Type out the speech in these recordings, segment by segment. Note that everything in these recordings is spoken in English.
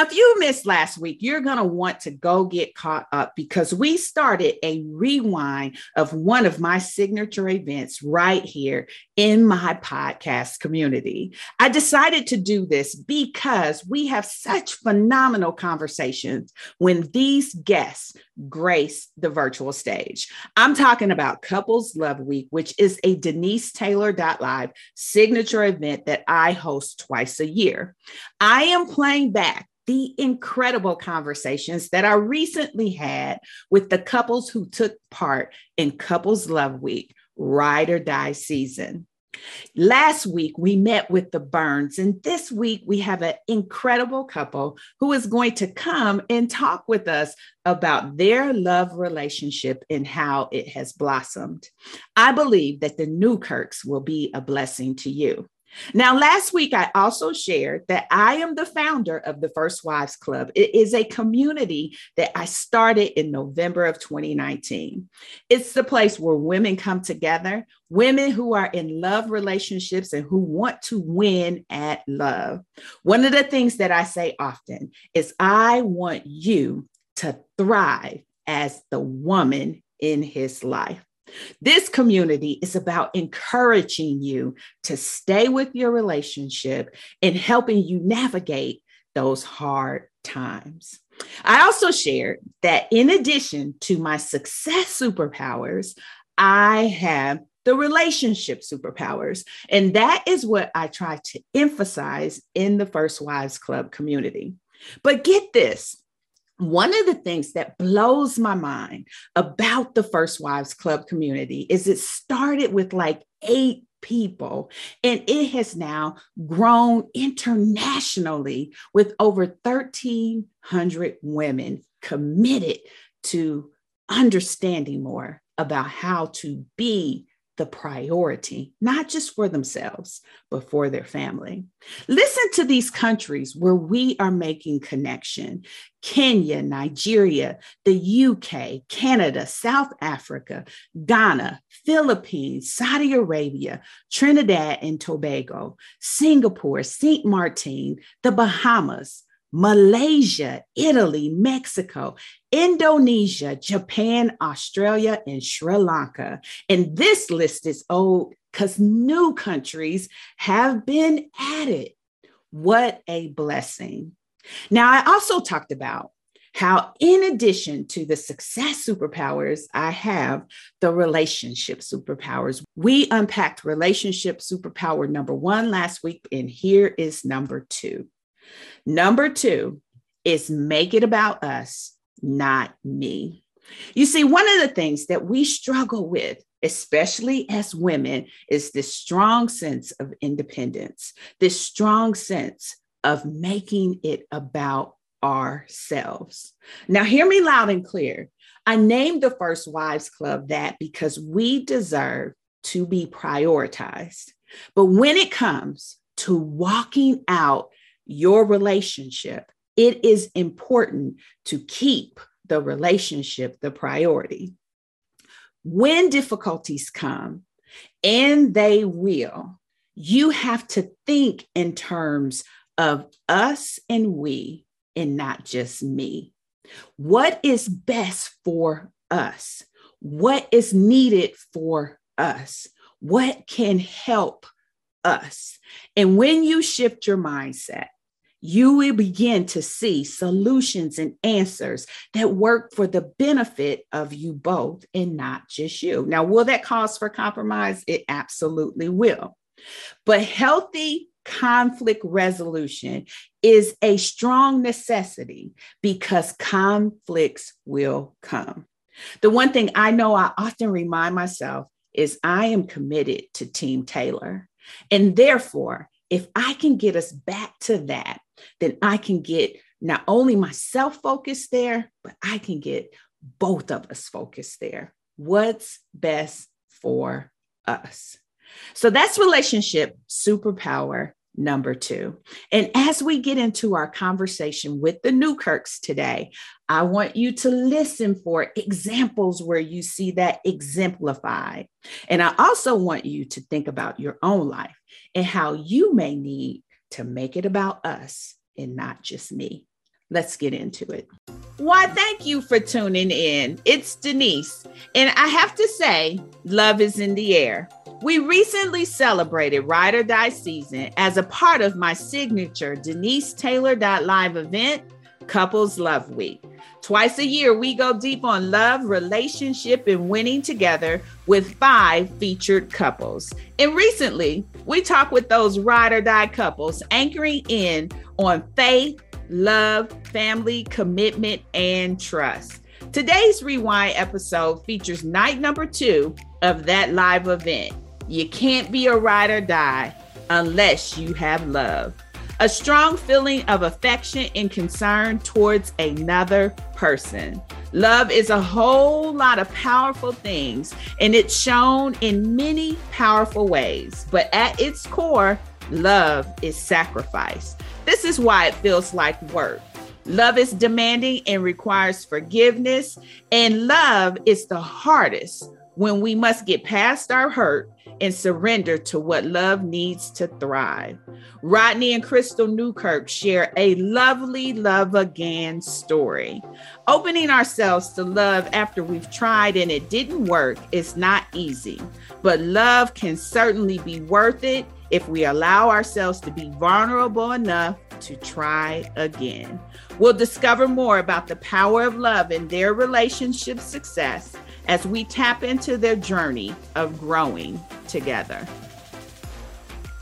Now, if you missed last week, you're going to want to go get caught up because we started a rewind of one of my signature events right here in my podcast community. I decided to do this because we have such phenomenal conversations when these guests grace the virtual stage. I'm talking about Couples Love Week, which is a Denise Taylor Live signature event that I host twice a year. I am playing back the incredible conversations that I recently had with the couples who took part in Couples Love Week, Ride or Die season. Last week, we met with the Burns, and this week, we have an incredible couple who is going to come and talk with us about their love relationship and how it has blossomed. I believe that the Newkirks will be a blessing to you. Now, last week, I also shared that I am the founder of the First Wives Club. It is a community that I started in November of 2019. It's the place where women come together, women who are in love relationships and who want to win at love. One of the things that I say often is I want you to thrive as the woman in his life. This community is about encouraging you to stay with your relationship and helping you navigate those hard times. I also shared that in addition to my success superpowers, I have the relationship superpowers. And that is what I try to emphasize in the First Wives Club community. But get this one of the things that blows my mind about the First Wives Club community is it started with like eight people and it has now grown internationally with over 1,300 women committed to understanding more about how to be the priority, not just for themselves, but for their family. Listen to these countries where we are making connection Kenya, Nigeria, the UK, Canada, South Africa, Ghana, Philippines, Saudi Arabia, Trinidad and Tobago, Singapore, St. Martin, the Bahamas, Malaysia, Italy, Mexico, Indonesia, Japan, Australia, and Sri Lanka. And this list is old because new countries have been added. What a blessing. Now, I also talked about how, in addition to the success superpowers, I have the relationship superpowers. We unpacked relationship superpower number one last week, and here is number two. Number two is make it about us, not me. You see, one of the things that we struggle with, especially as women, is this strong sense of independence, this strong sense of making it about ourselves. Now, hear me loud and clear. I named the First Wives Club that because we deserve to be prioritized. But when it comes to walking out your relationship, it is important to keep the relationship the priority. When difficulties come, and they will, you have to think in terms of us and we, and not just me. What is best for us? What is needed for us? What can help us? And when you shift your mindset, you will begin to see solutions and answers that work for the benefit of you both and not just you. Now, will that cause for compromise? It absolutely will. But healthy conflict resolution is a strong necessity because conflicts will come. The one thing I know I often remind myself is I am committed to Team Taylor. And therefore, if I can get us back to that, then I can get not only myself focused there, but I can get both of us focused there. What's best for us? So that's relationship superpower number two. And as we get into our conversation with the Newkirks today, I want you to listen for examples where you see that exemplified. And I also want you to think about your own life and how you may need to make it about us and not just me. Let's get into it. Why, thank you for tuning in. It's Denise. And I have to say, love is in the air. We recently celebrated Ride or Die season as a part of my signature Denise Taylor Live event, Couples Love Week. Twice a year, we go deep on love, relationship, and winning together with five featured couples. And recently, we talked with those ride or die couples anchoring in on faith, love, family, commitment, and trust. Today's Rewind episode features night number two of that live event. You can't be a ride or die unless you have love. A strong feeling of affection and concern towards another person. Love is a whole lot of powerful things, and it's shown in many powerful ways. But at its core, love is sacrifice. This is why it feels like work. Love is demanding and requires forgiveness, and love is the hardest when we must get past our hurt and surrender to what love needs to thrive. Rodney and Crystal Newkirk share a lovely love again story. Opening ourselves to love after we've tried and it didn't work is not easy, but love can certainly be worth it if we allow ourselves to be vulnerable enough to try again. We'll discover more about the power of love in their relationship success as we tap into their journey of growing together.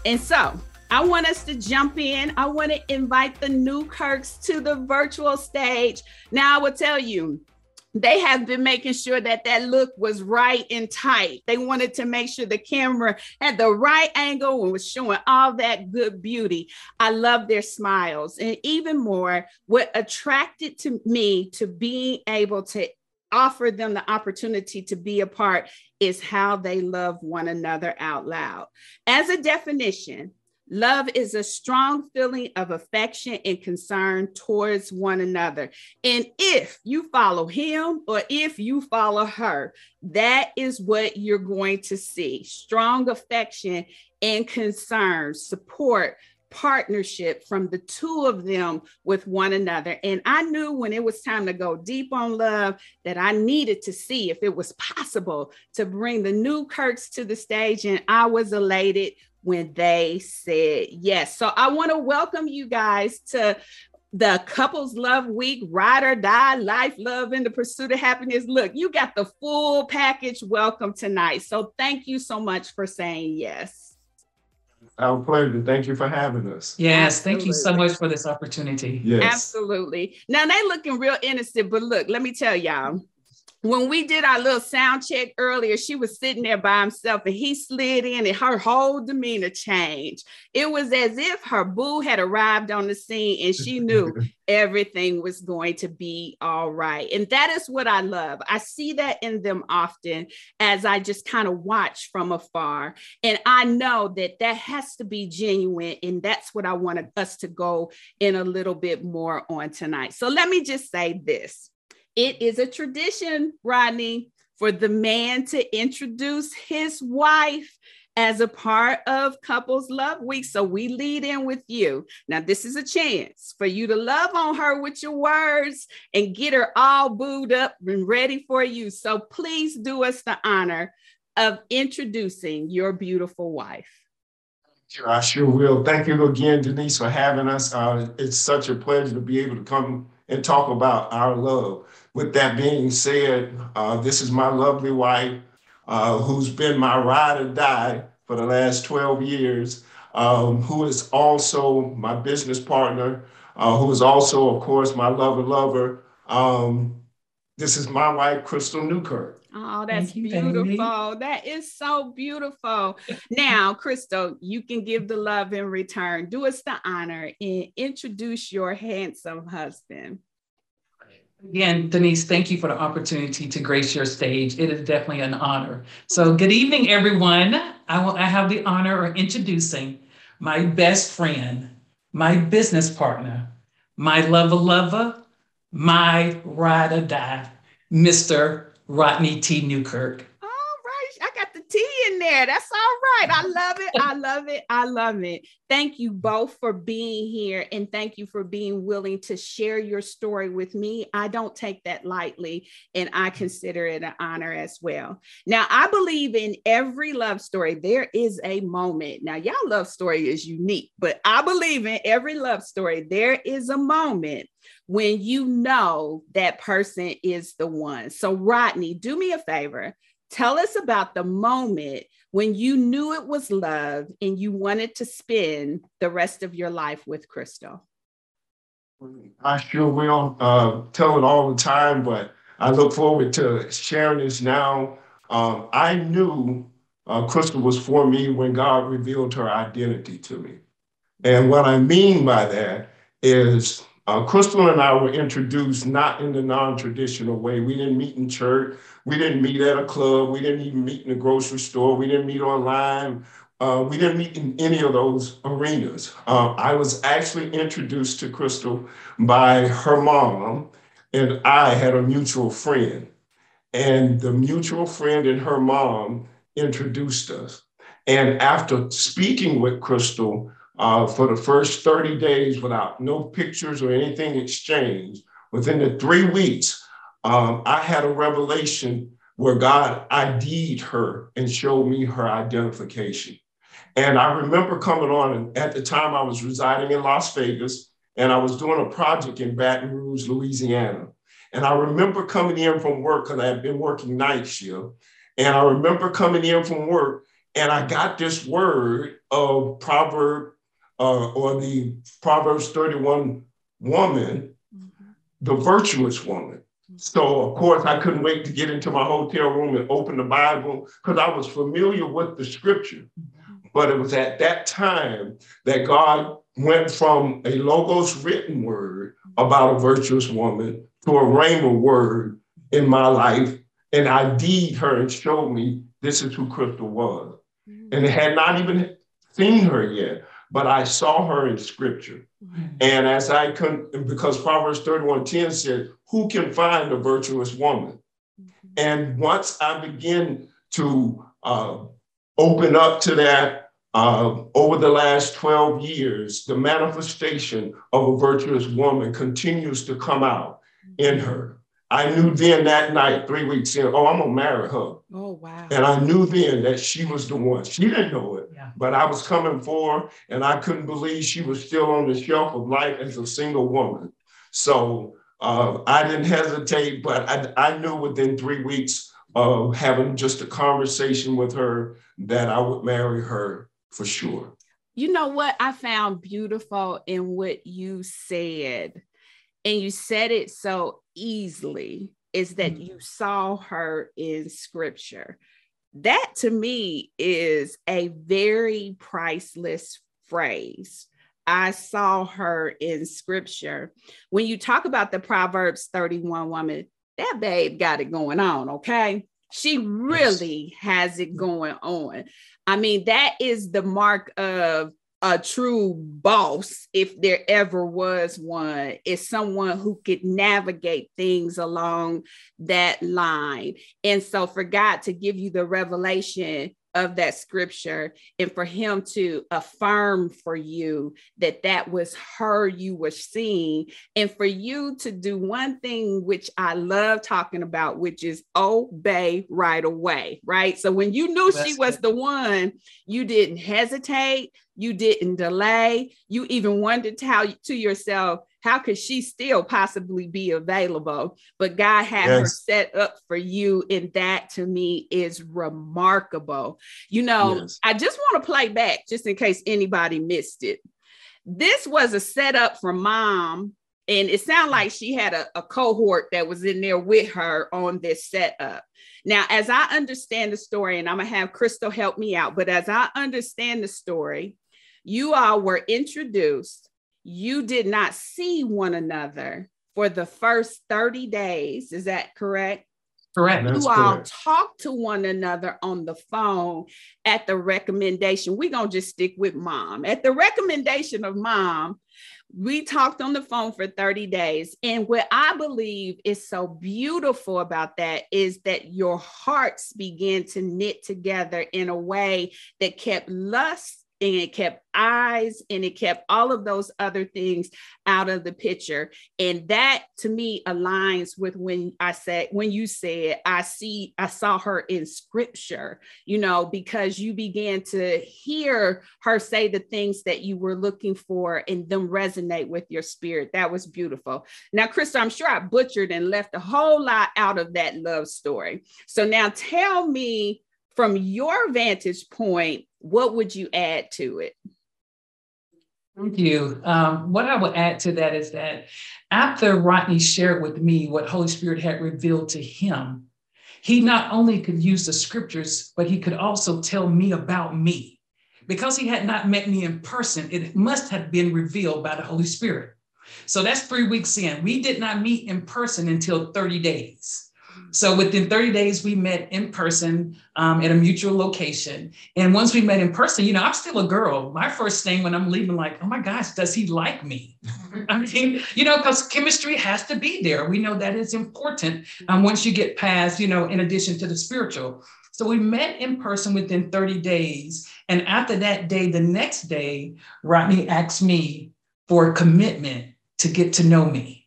And so, I want us to jump in. I want to invite the Newkirks to the virtual stage. Now, I will tell you, they have been making sure that that look was right and tight. They wanted to make sure the camera had the right angle and was showing all that good beauty. I love their smiles. And even more, what attracted to me to being able to offer them the opportunity to be a part is how they love one another out loud. As a definition, Love is a strong feeling of affection and concern towards one another. And if you follow him or if you follow her, that is what you're going to see strong affection and concern, support, partnership from the two of them with one another. And I knew when it was time to go deep on love that I needed to see if it was possible to bring the Newkirks to the stage. And I was elated when they said yes. So I want to welcome you guys to the couples love week ride or die life love in the pursuit of happiness look you got the full package welcome tonight so thank you so much for saying yes our pleasure thank you for having us yes Absolutely. thank you so much for this opportunity yes Absolutely. Now they looking real innocent, but look, let me tell y'all, when we did our little sound check earlier, she was sitting there by himself and he slid in and her whole demeanor changed. It was as if her boo had arrived on the scene and she knew everything was going to be all right. And that is what I love. I see that in them often as I just kind of watch from afar. And I know that that has to be genuine. And that's what I wanted us to go in a little bit more on tonight. So let me just say this it is a tradition, Rodney, for the man to introduce his wife as a part of Couples Love Week. So we lead in with you. Now, this is a chance for you to love on her with your words and get her all booed up and ready for you. So please do us the honor of introducing your beautiful wife. Sure, I sure will. Thank you again, Denise, for having us. Uh, it's such a pleasure to be able to come and talk about our love. With that being said, uh, this is my lovely wife, uh, who's been my ride or die for the last 12 years, um, who is also my business partner, uh, who is also, of course, my lover lover. Um, this is my wife, Crystal Newkirk. Oh, that's you, beautiful. Baby. That is so beautiful. now, Crystal, you can give the love in return. Do us the honor and introduce your handsome husband. Again, Denise, thank you for the opportunity to grace your stage. It is definitely an honor. So, good evening, everyone. I, will, I have the honor of introducing my best friend, my business partner, my lover lover, my ride or die, Mr. Rodney T. Newkirk. All right, I got the T in there. That's all right. I love it. I love it. I love it. Thank you both for being here and thank you for being willing to share your story with me. I don't take that lightly and I consider it an honor as well. Now, I believe in every love story, there is a moment. Now, y'all love story is unique, but I believe in every love story, there is a moment when you know that person is the one. So, Rodney, do me a favor. Tell us about the moment when you knew it was love and you wanted to spend the rest of your life with Crystal. I sure will uh, tell it all the time, but I look forward to sharing this now. Um, I knew uh, Crystal was for me when God revealed her identity to me. And what I mean by that is uh, Crystal and I were introduced not in the non-traditional way. We didn't meet in church. We didn't meet at a club. We didn't even meet in a grocery store. We didn't meet online. Uh, we didn't meet in any of those arenas. Uh, I was actually introduced to Crystal by her mom, and I had a mutual friend. And the mutual friend and her mom introduced us. And after speaking with Crystal, uh, for the first 30 days without no pictures or anything exchanged. Within the three weeks, um, I had a revelation where God ID'd her and showed me her identification. And I remember coming on, and at the time I was residing in Las Vegas, and I was doing a project in Baton Rouge, Louisiana. And I remember coming in from work because I had been working night shift. And I remember coming in from work, and I got this word of Proverb uh, or the Proverbs 31 woman, mm-hmm. the virtuous woman. So, of course, I couldn't wait to get into my hotel room and open the Bible because I was familiar with the scripture. Mm-hmm. But it was at that time that God went from a logos written word about a virtuous woman to a rhema word in my life. And I deed her and showed me this is who Crystal was. Mm-hmm. And had not even seen her yet but I saw her in scripture. Mm-hmm. And as I could, because Proverbs 31 10 said, Who can find a virtuous woman? Mm-hmm. And once I begin to uh, open up to that uh, over the last 12 years, the manifestation of a virtuous woman continues to come out in her. I knew then that night, three weeks in, oh, I'm gonna marry her. Oh, wow. And I knew then that she was the one. She didn't know it. But I was coming for her, and I couldn't believe she was still on the shelf of life as a single woman. So uh, I didn't hesitate, but I, I knew within three weeks of having just a conversation with her that I would marry her for sure. You know what I found beautiful in what you said? And you said it so easily is that mm-hmm. you saw her in scripture. That to me is a very priceless phrase. I saw her in scripture. When you talk about the Proverbs 31 woman, that babe got it going on, okay? She really has it going on. I mean, that is the mark of a true boss, if there ever was one, is someone who could navigate things along that line. And so, for God to give you the revelation of that scripture and for him to affirm for you that that was her you were seeing. And for you to do one thing which I love talking about which is obey right away right? So when you knew That's she was the one you didn't hesitate you didn't delay. You even wondered how to yourself how could she still possibly be available? But God had yes. her set up for you, and that to me is remarkable. You know, yes. I just want to play back just in case anybody missed it. This was a setup for mom, and it sounded like she had a, a cohort that was in there with her on this setup. Now, as I understand the story, and I'm gonna have Crystal help me out, but as I understand the story, you all were introduced you did not see one another for the first 30 days. Is that correct? Correct. You all talk to one another on the phone at the recommendation. We're going to just stick with mom. At the recommendation of mom, we talked on the phone for 30 days. And what I believe is so beautiful about that is that your hearts began to knit together in a way that kept lust and it kept eyes and it kept all of those other things out of the picture. And that to me aligns with when i said when you said i see i saw her in scripture you know because you began to hear her say the things that you were looking for and them resonate with your spirit. That was beautiful. Now Crystal i'm sure i butchered and left a whole lot out of that love story. So now tell me from your vantage point, what would you add to it? Thank you. Um, what I would add to that is that after Rodney shared with me what Holy Spirit had revealed to him, he not only could use the scriptures, but he could also tell me about me. Because he had not met me in person, it must have been revealed by the Holy Spirit. So that's three weeks in. We did not meet in person until 30 days. So within 30 days, we met in person um, at a mutual location. And once we met in person, you know, I'm still a girl. My first thing when I'm leaving, like, oh my gosh, does he like me? I mean, you know, because chemistry has to be there. We know that is important um, once you get past, you know, in addition to the spiritual. So we met in person within 30 days. And after that day, the next day, Rodney asked me for a commitment to get to know me.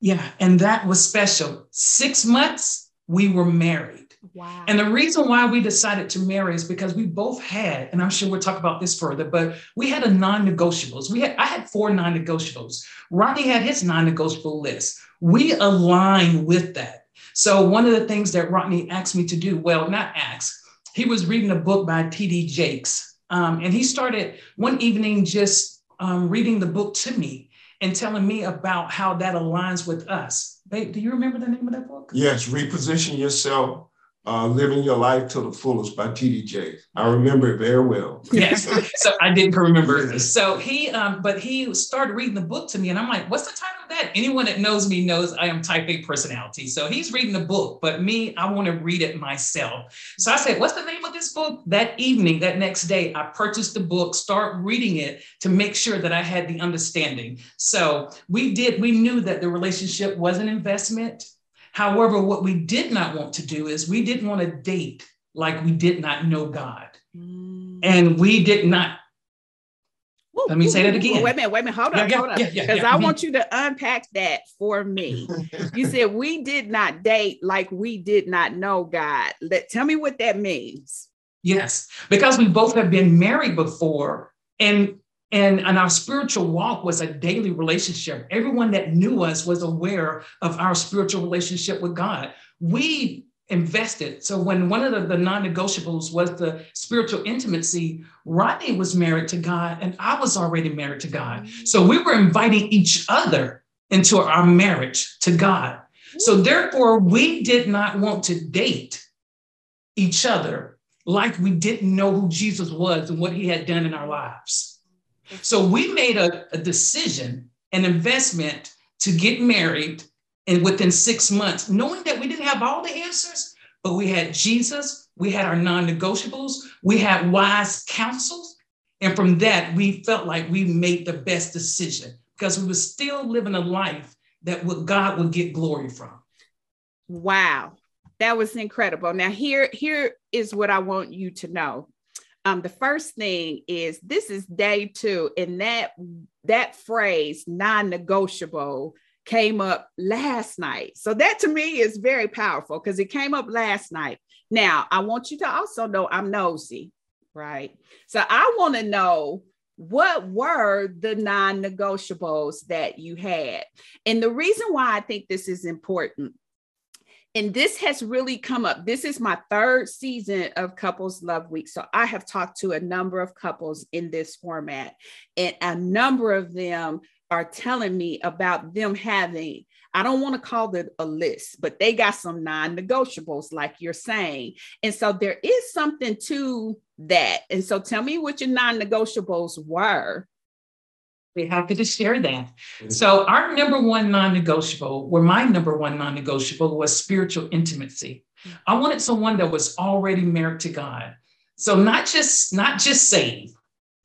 Yeah, and that was special. Six months, we were married. Wow. And the reason why we decided to marry is because we both had, and I'm sure we'll talk about this further, but we had a non-negotiables. We had I had four non-negotiables. Rodney had his non-negotiable list. We aligned with that. So one of the things that Rodney asked me to do, well, not ask, he was reading a book by T.D. Jakes. Um, and he started one evening just um, reading the book to me and telling me about how that aligns with us. Babe, do you remember the name of that book? Yes, Reposition Yourself uh, Living Your Life to the Fullest by T.D. Jakes. I remember it very well. yes. So I didn't remember. So he, um, but he started reading the book to me, and I'm like, what's the title of that? Anyone that knows me knows I am type A personality. So he's reading the book, but me, I want to read it myself. So I said, what's the name of this book? That evening, that next day, I purchased the book, start reading it to make sure that I had the understanding. So we did, we knew that the relationship was an investment However, what we did not want to do is we didn't want to date like we did not know God. Mm. And we did not. Ooh, Let me ooh, say that again. Wait a minute, wait a minute. Hold on, yeah, hold on. Because yeah, yeah, I mm-hmm. want you to unpack that for me. you said we did not date like we did not know God. Let tell me what that means. Yes, because we both have been married before, and and, and our spiritual walk was a daily relationship. Everyone that knew us was aware of our spiritual relationship with God. We invested. So when one of the, the non-negotiables was the spiritual intimacy, Rodney was married to God and I was already married to God. So we were inviting each other into our marriage to God. So therefore, we did not want to date each other like we didn't know who Jesus was and what he had done in our lives. So we made a, a decision, an investment to get married and within six months, knowing that we didn't have all the answers, but we had Jesus, we had our non-negotiables, we had wise counsels. And from that, we felt like we made the best decision because we were still living a life that what God would get glory from. Wow. That was incredible. Now here here is what I want you to know um, the first thing is this is day two, and that that phrase non-negotiable came up last night. So that to me is very powerful because it came up last night. Now I want you to also know I'm nosy, right? So I want to know what were the non-negotiables that you had, and the reason why I think this is important and this has really come up. This is my third season of Couples Love Week. So I have talked to a number of couples in this format, and a number of them are telling me about them having, I don't want to call it a list, but they got some non negotiables, like you're saying. And so there is something to that. And so tell me what your non negotiables were be happy to share that. Mm-hmm. So, our number one non negotiable, where my number one non negotiable was spiritual intimacy. Mm-hmm. I wanted someone that was already married to God. So, not just not just saved.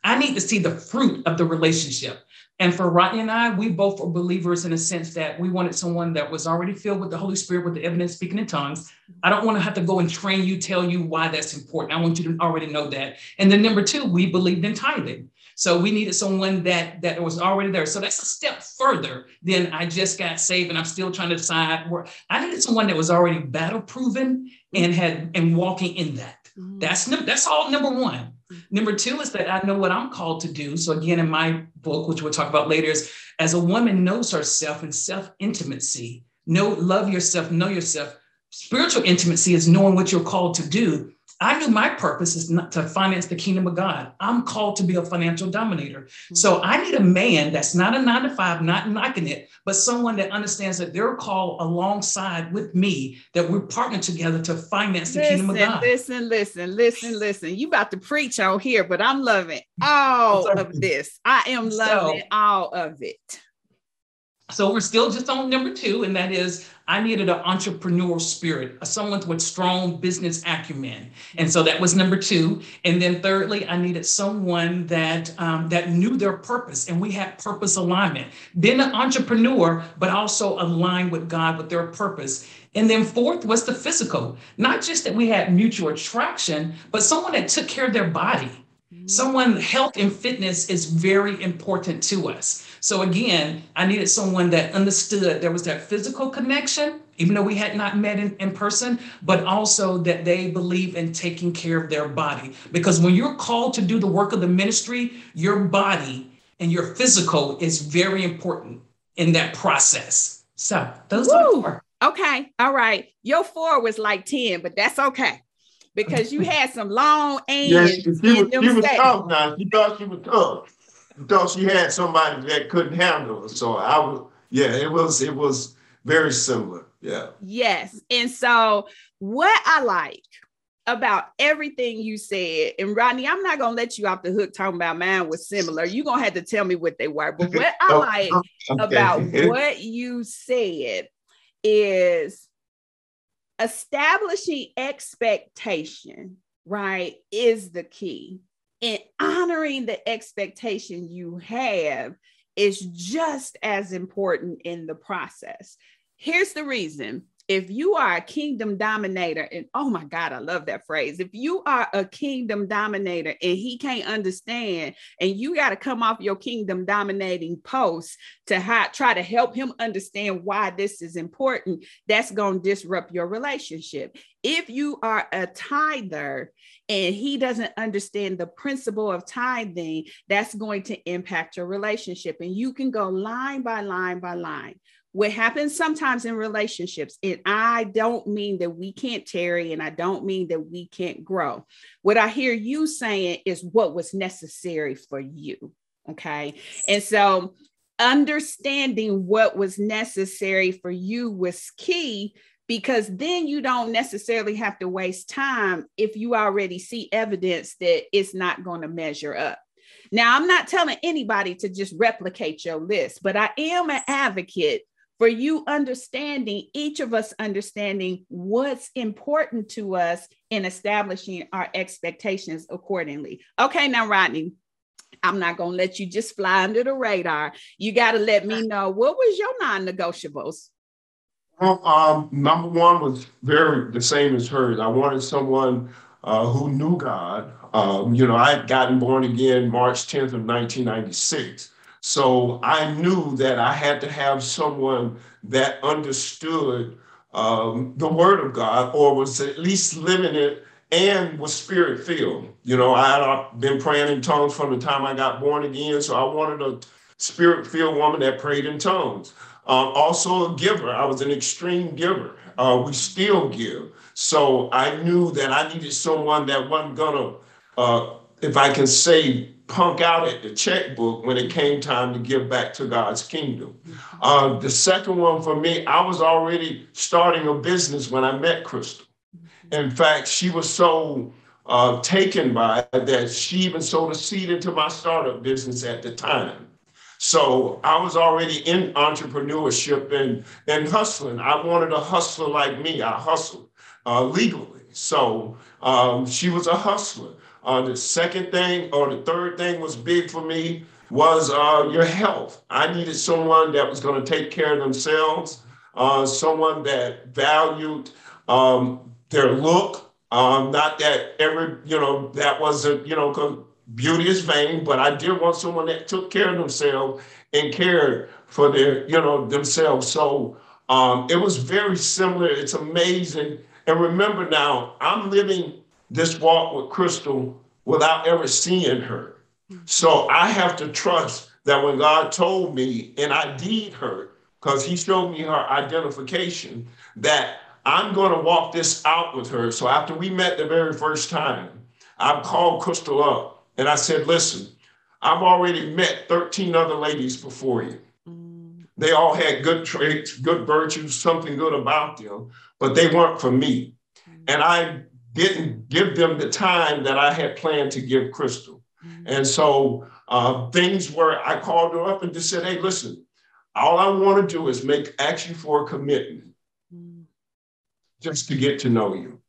I need to see the fruit of the relationship. And for Rodney and I, we both were believers in a sense that we wanted someone that was already filled with the Holy Spirit, with the evidence speaking in tongues. I don't want to have to go and train you, tell you why that's important. I want you to already know that. And then number two, we believed in tithing. So we needed someone that that was already there. So that's a step further than I just got saved and I'm still trying to decide where I needed someone that was already battle proven and had and walking in that. Mm-hmm. That's that's all number one. Mm-hmm. Number two is that I know what I'm called to do. So again, in my book, which we'll talk about later, is as a woman knows herself and self intimacy. Know, love yourself, know yourself. Spiritual intimacy is knowing what you're called to do. I knew my purpose is not to finance the kingdom of God. I'm called to be a financial dominator. Mm-hmm. So I need a man that's not a nine to five, not knocking it, but someone that understands that they're called alongside with me, that we're partnered together to finance the listen, kingdom of God. Listen, listen, listen, listen. You about to preach on here, but I'm loving all of this. I am loving so, all of it. So we're still just on number two, and that is I needed an entrepreneurial spirit, someone with strong business acumen, and so that was number two. And then thirdly, I needed someone that um, that knew their purpose, and we had purpose alignment. Being an entrepreneur, but also aligned with God with their purpose. And then fourth was the physical, not just that we had mutual attraction, but someone that took care of their body. Mm-hmm. Someone health and fitness is very important to us. So again, I needed someone that understood there was that physical connection, even though we had not met in, in person, but also that they believe in taking care of their body. Because when you're called to do the work of the ministry, your body and your physical is very important in that process. So those Woo! are four. Okay. All right. Your four was like 10, but that's okay. Because you had some long ends. Yes, she, was, she was tough now. She thought she was tough thought she had somebody that couldn't handle it. So I was, yeah, it was, it was very similar. Yeah. Yes. And so what I like about everything you said, and Rodney, I'm not gonna let you off the hook talking about mine was similar. You're gonna have to tell me what they were. But what I oh, like okay. about what you said is establishing expectation, right, is the key and honoring the expectation you have is just as important in the process. Here's the reason if you are a kingdom dominator, and oh my God, I love that phrase. If you are a kingdom dominator and he can't understand, and you got to come off your kingdom dominating post to try to help him understand why this is important, that's going to disrupt your relationship. If you are a tither and he doesn't understand the principle of tithing, that's going to impact your relationship. And you can go line by line by line what happens sometimes in relationships, and I don't mean that we can't tarry and I don't mean that we can't grow. What I hear you saying is what was necessary for you. Okay. And so understanding what was necessary for you was key because then you don't necessarily have to waste time if you already see evidence that it's not going to measure up. Now, I'm not telling anybody to just replicate your list, but I am an advocate for you understanding, each of us understanding what's important to us in establishing our expectations accordingly. Okay, now, Rodney, I'm not going to let you just fly under the radar. You got to let me know what was your non-negotiables. Well, um, number one was very the same as hers. I wanted someone uh, who knew God. Um, you know, I had gotten born again March 10th of 1996. So I knew that I had to have someone that understood um, the word of God or was at least living it and was spirit filled. You know, I had been praying in tongues from the time I got born again. So I wanted a spirit filled woman that prayed in tongues. Um, also a giver. I was an extreme giver. Uh, we still give. So I knew that I needed someone that wasn't gonna, uh, if I can say, punk out at the checkbook when it came time to give back to God's kingdom. Uh, the second one for me, I was already starting a business when I met Crystal. In fact, she was so uh, taken by that she even sowed a seed into my startup business at the time. So I was already in entrepreneurship and, and hustling. I wanted a hustler like me. I hustled uh, legally. So um, she was a hustler. Uh, the second thing or the third thing was big for me. was uh, your health. I needed someone that was going to take care of themselves, uh, someone that valued um, their look. Um, not that every, you know, that wasn't, you know, beauty is vain, but I did want someone that took care of themselves and cared for their, you know, themselves. So um, it was very similar. It's amazing. And remember now, I'm living this walk with Crystal without ever seeing her. So I have to trust that when God told me and I did her, because he showed me her identification, that I'm going to walk this out with her. So after we met the very first time, I called Crystal up and I said, listen, I've already met 13 other ladies before you. Mm. They all had good traits, good virtues, something good about them, but they weren't for me. Mm. And I didn't give them the time that I had planned to give Crystal. And so uh, things where I called her up and just said, hey, listen, all I want to do is make action for a commitment just to get to know you.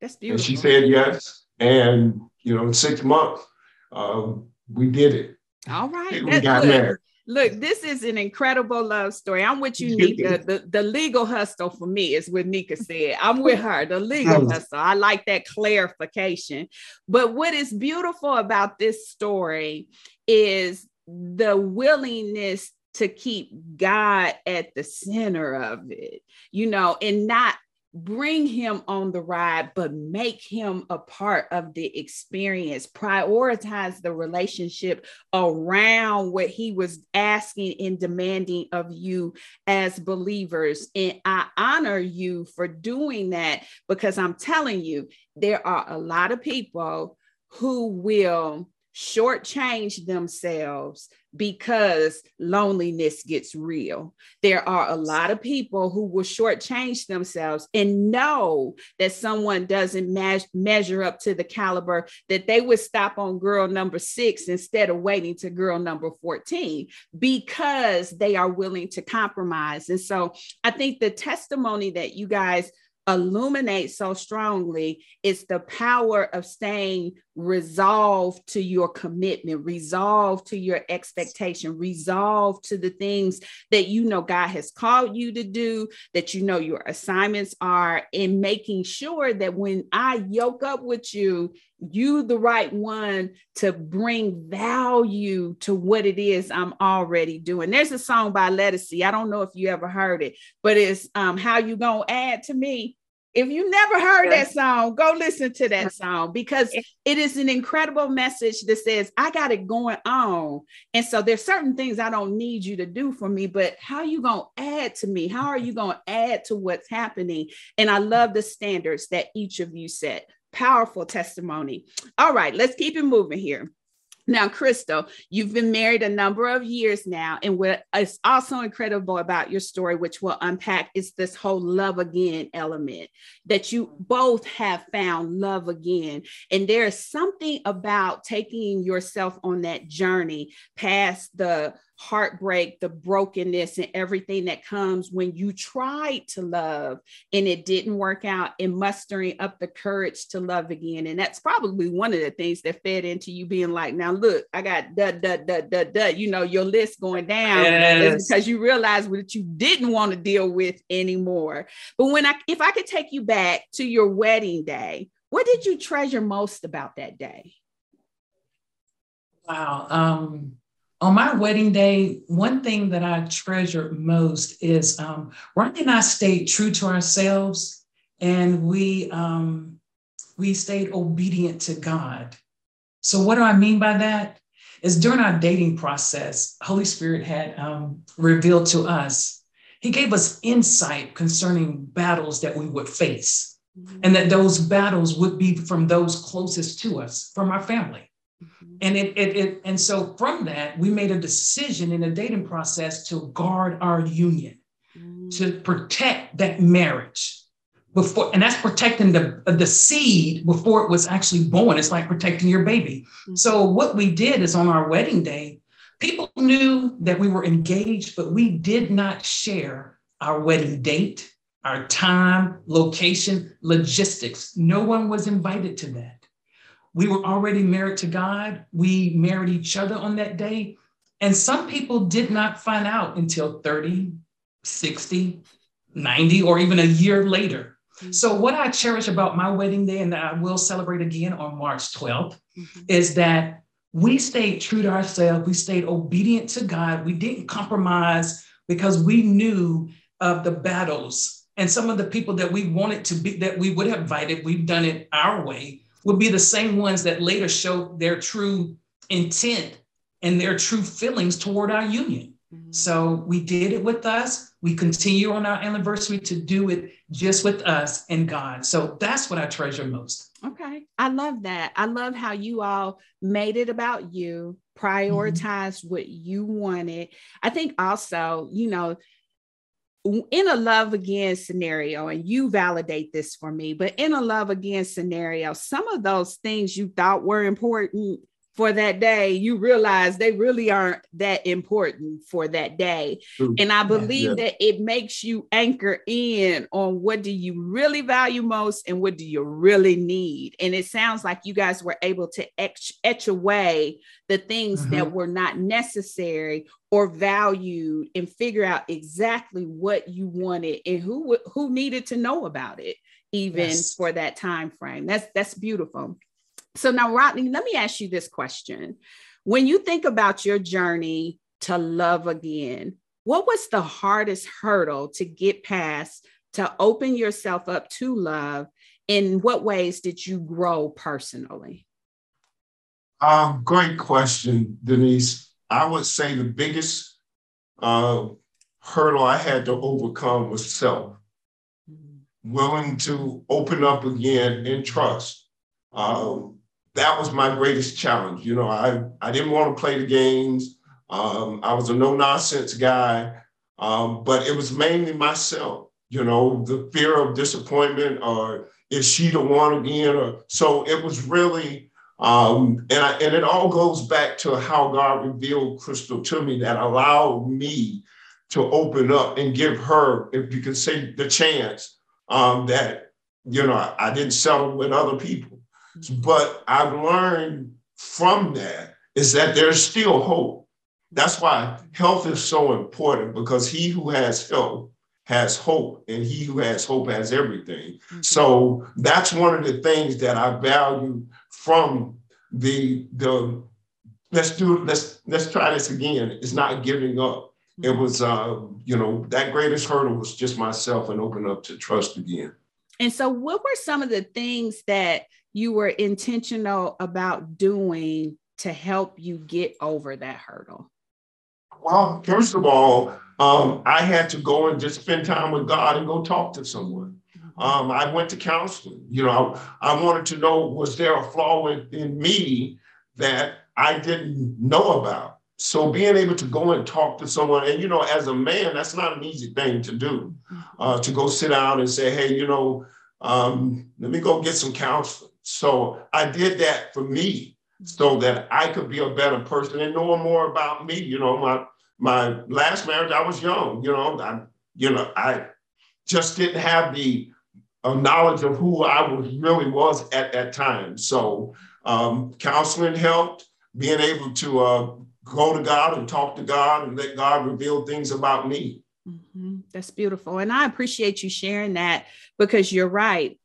That's beautiful. And she said yes. And, you know, in six months, uh, we did it. All right. We got look, married. Look, this is an incredible love story. I'm with you, Nika. The, the legal hustle for me is what Nika said. I'm with her, the legal oh. hustle. I like that clarification. But what is beautiful about this story is the willingness to keep God at the center of it, you know, and not bring him on the ride, but make him a part of the experience. Prioritize the relationship around what he was asking and demanding of you as believers. And I honor you for doing that because I'm telling you, there are a lot of people who will shortchange themselves because loneliness gets real. There are a lot of people who will shortchange themselves and know that someone doesn't me- measure up to the caliber that they would stop on girl number six instead of waiting to girl number 14 because they are willing to compromise. And so I think the testimony that you guys illuminate so strongly is the power of staying resolved to your commitment, resolved to your expectation, resolved to the things that you know God has called you to do, that you know your assignments are, in making sure that when I yoke up with you, you the right one to bring value to what it is I'm already doing. There's a song by Lettucey. I don't know if you ever heard it, but it's um, how you gonna add to me if you never heard that song, go listen to that song because it is an incredible message that says, I got it going on. And so there's certain things I don't need you to do for me, but how are you going to add to me? How are you going to add to what's happening? And I love the standards that each of you set. Powerful testimony. All right, let's keep it moving here. Now, Crystal, you've been married a number of years now, and what is also incredible about your story, which we'll unpack, is this whole love again element that you both have found love again. And there is something about taking yourself on that journey past the heartbreak, the brokenness, and everything that comes when you tried to love and it didn't work out, and mustering up the courage to love again. And that's probably one of the things that fed into you being like, now look, I got da da da da da, you know, your list going down yes. because you realize what you didn't want to deal with anymore. But when I, if I could take you back to your wedding day, what did you treasure most about that day? Wow. Um, on my wedding day, one thing that I treasure most is um, Ronnie and I stayed true to ourselves, and we um, we stayed obedient to God. So, what do I mean by that? Is during our dating process, Holy Spirit had um, revealed to us. He gave us insight concerning battles that we would face, mm-hmm. and that those battles would be from those closest to us, from our family. And it, it, it, and so from that, we made a decision in the dating process to guard our union, mm. to protect that marriage before, and that's protecting the, the seed before it was actually born. It's like protecting your baby. Mm. So what we did is on our wedding day, people knew that we were engaged, but we did not share our wedding date, our time, location, logistics. No one was invited to that we were already married to God. We married each other on that day. And some people did not find out until 30, 60, 90, or even a year later. Mm-hmm. So, what I cherish about my wedding day, and that I will celebrate again on March 12th, mm-hmm. is that we stayed true to ourselves. We stayed obedient to God. We didn't compromise because we knew of the battles and some of the people that we wanted to be, that we would have invited, we've done it our way, would be the same ones that later showed their true intent and their true feelings toward our union. Mm-hmm. So we did it with us. We continue on our anniversary to do it just with us and God. So that's what I treasure most. Okay. I love that. I love how you all made it about you, prioritized mm-hmm. what you wanted. I think also, you know, in a love again scenario, and you validate this for me, but in a love again scenario, some of those things you thought were important for that day, you realize they really aren't that important for that day. True. And I believe yeah. that it makes you anchor in on what do you really value most and what do you really need. And it sounds like you guys were able to etch, etch away the things mm-hmm. that were not necessary or valued and figure out exactly what you wanted and who who needed to know about it even yes. for that time frame. That's that's beautiful. So now, Rodney, let me ask you this question. When you think about your journey to love again, what was the hardest hurdle to get past to open yourself up to love? In what ways did you grow personally? Um, great question, Denise. I would say the biggest uh, hurdle I had to overcome was self. Mm-hmm. Willing to open up again and trust. Um, that was my greatest challenge. You know, I, I didn't want to play the games. Um, I was a no nonsense guy, um, but it was mainly myself, you know, the fear of disappointment or is she the one again? Or so it was really, um, and, I, and it all goes back to how God revealed Crystal to me that allowed me to open up and give her, if you can say, the chance um, that, you know, I, I didn't settle with other people. But I've learned from that is that there's still hope. That's why health is so important because he who has health has hope, and he who has hope has everything. Mm-hmm. So that's one of the things that I value from the the let's do let's let's try this again. It's not giving up. It mm-hmm. was uh, you know, that greatest hurdle was just myself and open up to trust again. And so what were some of the things that you were intentional about doing to help you get over that hurdle? Well, first of all, um, I had to go and just spend time with God and go talk to someone. Um, I went to counseling. You know, I, I, wanted to know was there a flaw in, in me that I didn't know about? So being able to go and talk to someone, and you know, as a man, that's not an easy thing to do. Uh, to go sit down and say, "Hey, you know, um, let me go get some counseling." So I did that for me so that I could be a better person and know more about me. You know, my my last marriage, I was young, you know, I, you know, I just didn't have the uh, knowledge of who I was really was at that time. So um, counseling helped, being able to uh, go to God and talk to God and let God reveal things about me. Mm-hmm. That's beautiful. And I appreciate you sharing that because you're right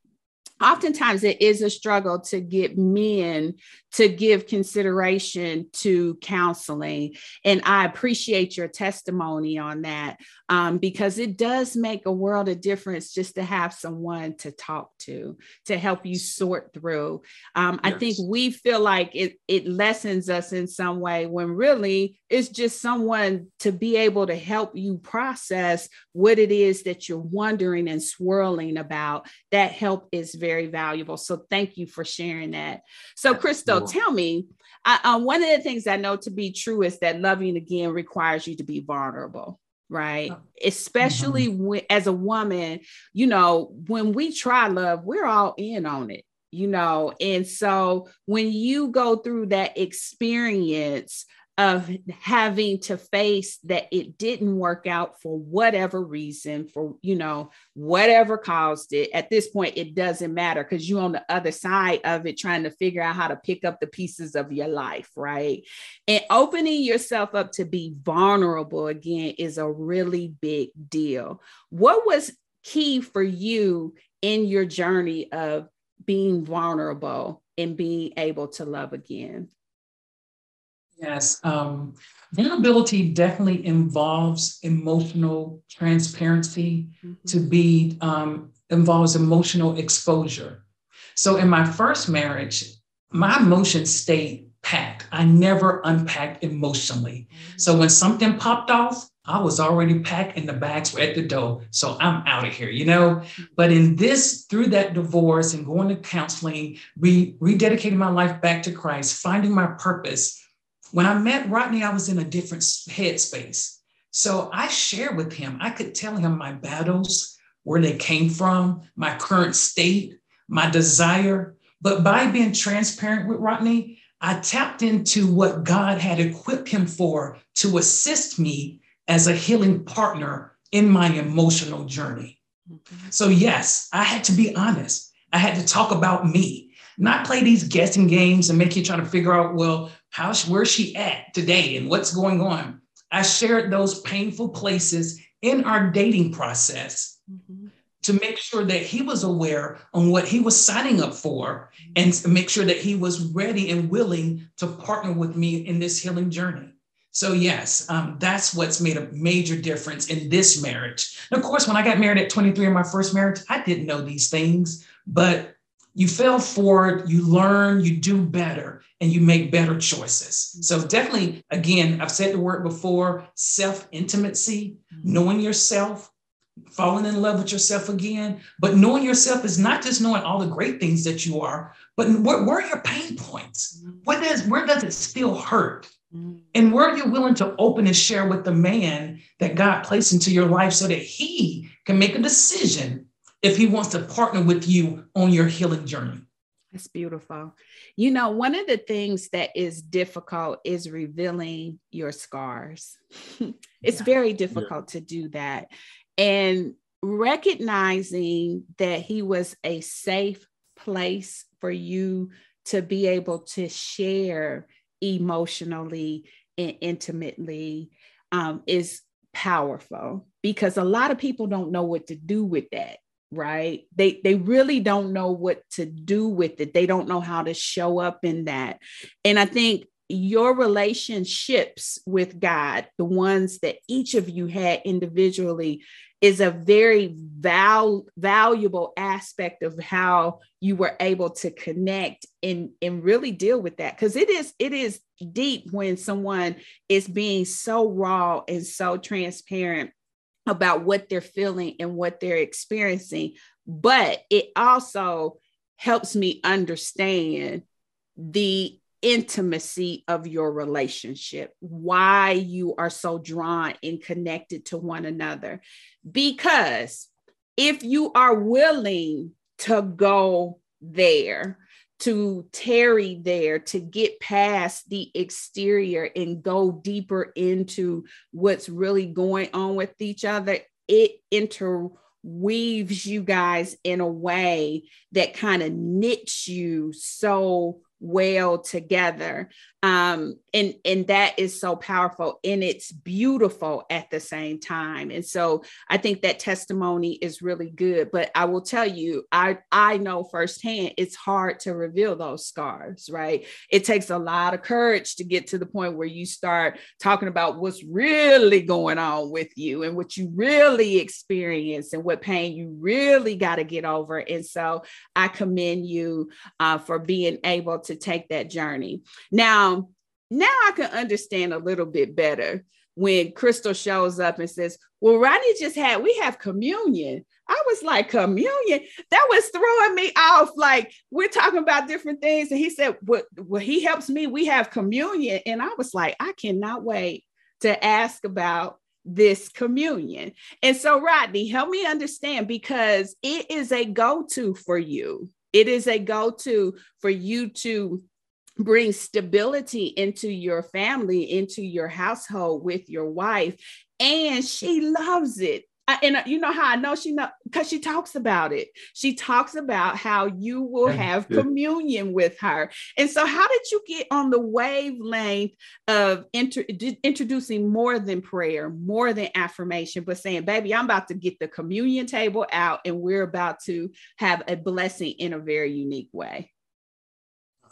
oftentimes it is a struggle to get men to give consideration to counseling. And I appreciate your testimony on that um, because it does make a world of difference just to have someone to talk to, to help you sort through. Um, yes. I think we feel like it, it lessens us in some way when really it's just someone to be able to help you process what it is that you're wondering and swirling about. That help is very valuable. So thank you for sharing that. So, Crystal, tell me, I, uh, one of the things I know to be true is that loving again requires you to be vulnerable right? Oh. Especially mm-hmm. when, as a woman, you know, when we try love, we're all in on it, you know. And so when you go through that experience of having to face that it didn't work out for whatever reason for you know whatever caused it. At this point it doesn't matter because you're on the other side of it trying to figure out how to pick up the pieces of your life right? And opening yourself up to be vulnerable again is a really big deal. What was key for you in your journey of being vulnerable and being able to love again Yes, um, vulnerability definitely involves emotional transparency. Mm-hmm. To be um, involves emotional exposure. So in my first marriage, my emotions stayed packed. I never unpacked emotionally. Mm-hmm. So when something popped off, I was already packed and the bags were at the door. So I'm out of here, you know? Mm-hmm. But in this, through that divorce and going to counseling, re- rededicating my life back to Christ, finding my purpose, when I met Rodney, I was in a different headspace. So I shared with him, I could tell him my battles, where they came from, my current state, my desire. But by being transparent with Rodney, I tapped into what God had equipped him for to assist me as a healing partner in my emotional journey. Mm-hmm. So, yes, I had to be honest. I had to talk about me, not play these guessing games and make you try to figure out, well, how where's she at today and what's going on. I shared those painful places in our dating process mm-hmm. to make sure that he was aware on what he was signing up for and make sure that he was ready and willing to partner with me in this healing journey. So yes, um, that's what's made a major difference in this marriage. And of course, when I got married at 23 in my first marriage, I didn't know these things, but you fail forward, you learn, you do better, and you make better choices. So, definitely, again, I've said the word before self intimacy, mm-hmm. knowing yourself, falling in love with yourself again. But knowing yourself is not just knowing all the great things that you are, but where, where are your pain points? Mm-hmm. What does, where does it still hurt? Mm-hmm. And where are you willing to open and share with the man that God placed into your life so that he can make a decision if he wants to partner with you on your healing journey. That's beautiful. You know, one of the things that is difficult is revealing your scars. it's yeah. very difficult yeah. to do that. And recognizing that he was a safe place for you to be able to share emotionally and intimately um, is powerful because a lot of people don't know what to do with that right? They they really don't know what to do with it. They don't know how to show up in that. And i think your relationships with god the ones that each of you had individually is a very val- valuable aspect of how you were able to connect and and really deal with that. Because it is it is deep when someone is being so raw and so transparent about what they're feeling and what they're experiencing, but it also helps me understand the intimacy of your relationship, why you are so drawn and connected to one another. Because if you are willing to go there, to tarry there, to get past the exterior and go deeper into what's really going on with each other, it interweaves you guys in a way that kind of knits you so well together. Um, and and that is so powerful and it's beautiful at the same time. And so i think that testimony is really good but i will tell you i i know firsthand it's hard to reveal those scars right? It takes a lot of courage to get to the point where you start talking about what's really going on with you and what you really experience and what pain you really got to get over. And so i commend you uh, for being able to take that journey now now I can understand a little bit better when Crystal shows up and says, Well, Rodney just had, we have communion. I was like, Communion? That was throwing me off. Like, we're talking about different things. And he said, Well, well he helps me. We have communion. And I was like, I cannot wait to ask about this communion. And so, Rodney, help me understand because it is a go to for you. It is a go to for you to bring stability into your family, into your household with your wife. And she loves it. I, and uh, you know how I know she know because she talks about it. She talks about how you will have communion with her. And so, how did you get on the wavelength of inter- introducing more than prayer, more than affirmation, but saying, "Baby, I'm about to get the communion table out, and we're about to have a blessing in a very unique way."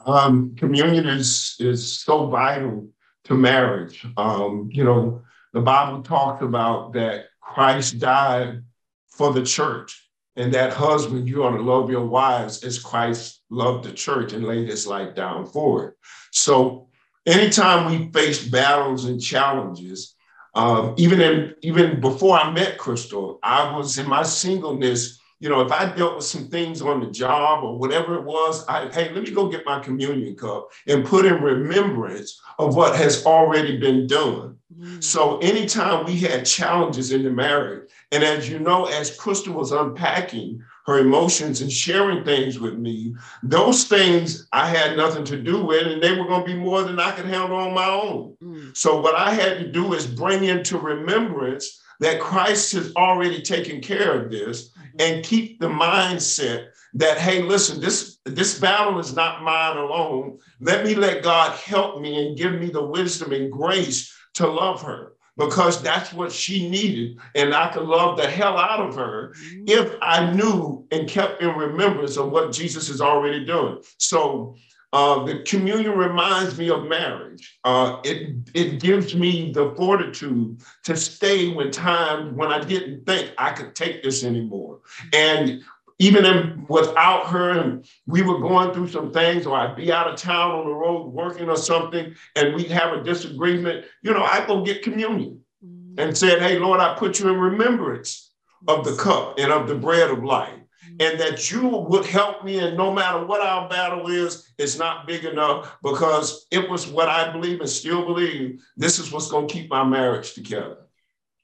Um, communion is is so vital to marriage. Um, you know, the Bible talks about that Christ died for the church, and that husband, you ought to love your wives as Christ loved the church and laid his life down for it. So, anytime we face battles and challenges, um, even in even before I met Crystal, I was in my singleness you know, if I dealt with some things on the job or whatever it was, I, hey, let me go get my communion cup and put in remembrance of what has already been done. So anytime we had challenges in the marriage, and as you know, as Crystal was unpacking her emotions and sharing things with me, those things I had nothing to do with, and they were going to be more than I could handle on my own. Mm. So what I had to do is bring into remembrance that Christ has already taken care of this and keep the mindset that hey listen this this battle is not mine alone let me let god help me and give me the wisdom and grace to love her because that's what she needed and i could love the hell out of her mm-hmm. if i knew and kept in remembrance of what jesus is already doing so uh, the communion reminds me of marriage. Uh, it, it gives me the fortitude to stay when times when I didn't think I could take this anymore. And even in, without her, and we were going through some things, or I'd be out of town on the road working or something, and we'd have a disagreement, you know, I go get communion mm-hmm. and said, Hey, Lord, I put you in remembrance of the cup and of the bread of life and that you would help me. And no matter what our battle is, it's not big enough because it was what I believe and still believe this is what's going to keep my marriage together.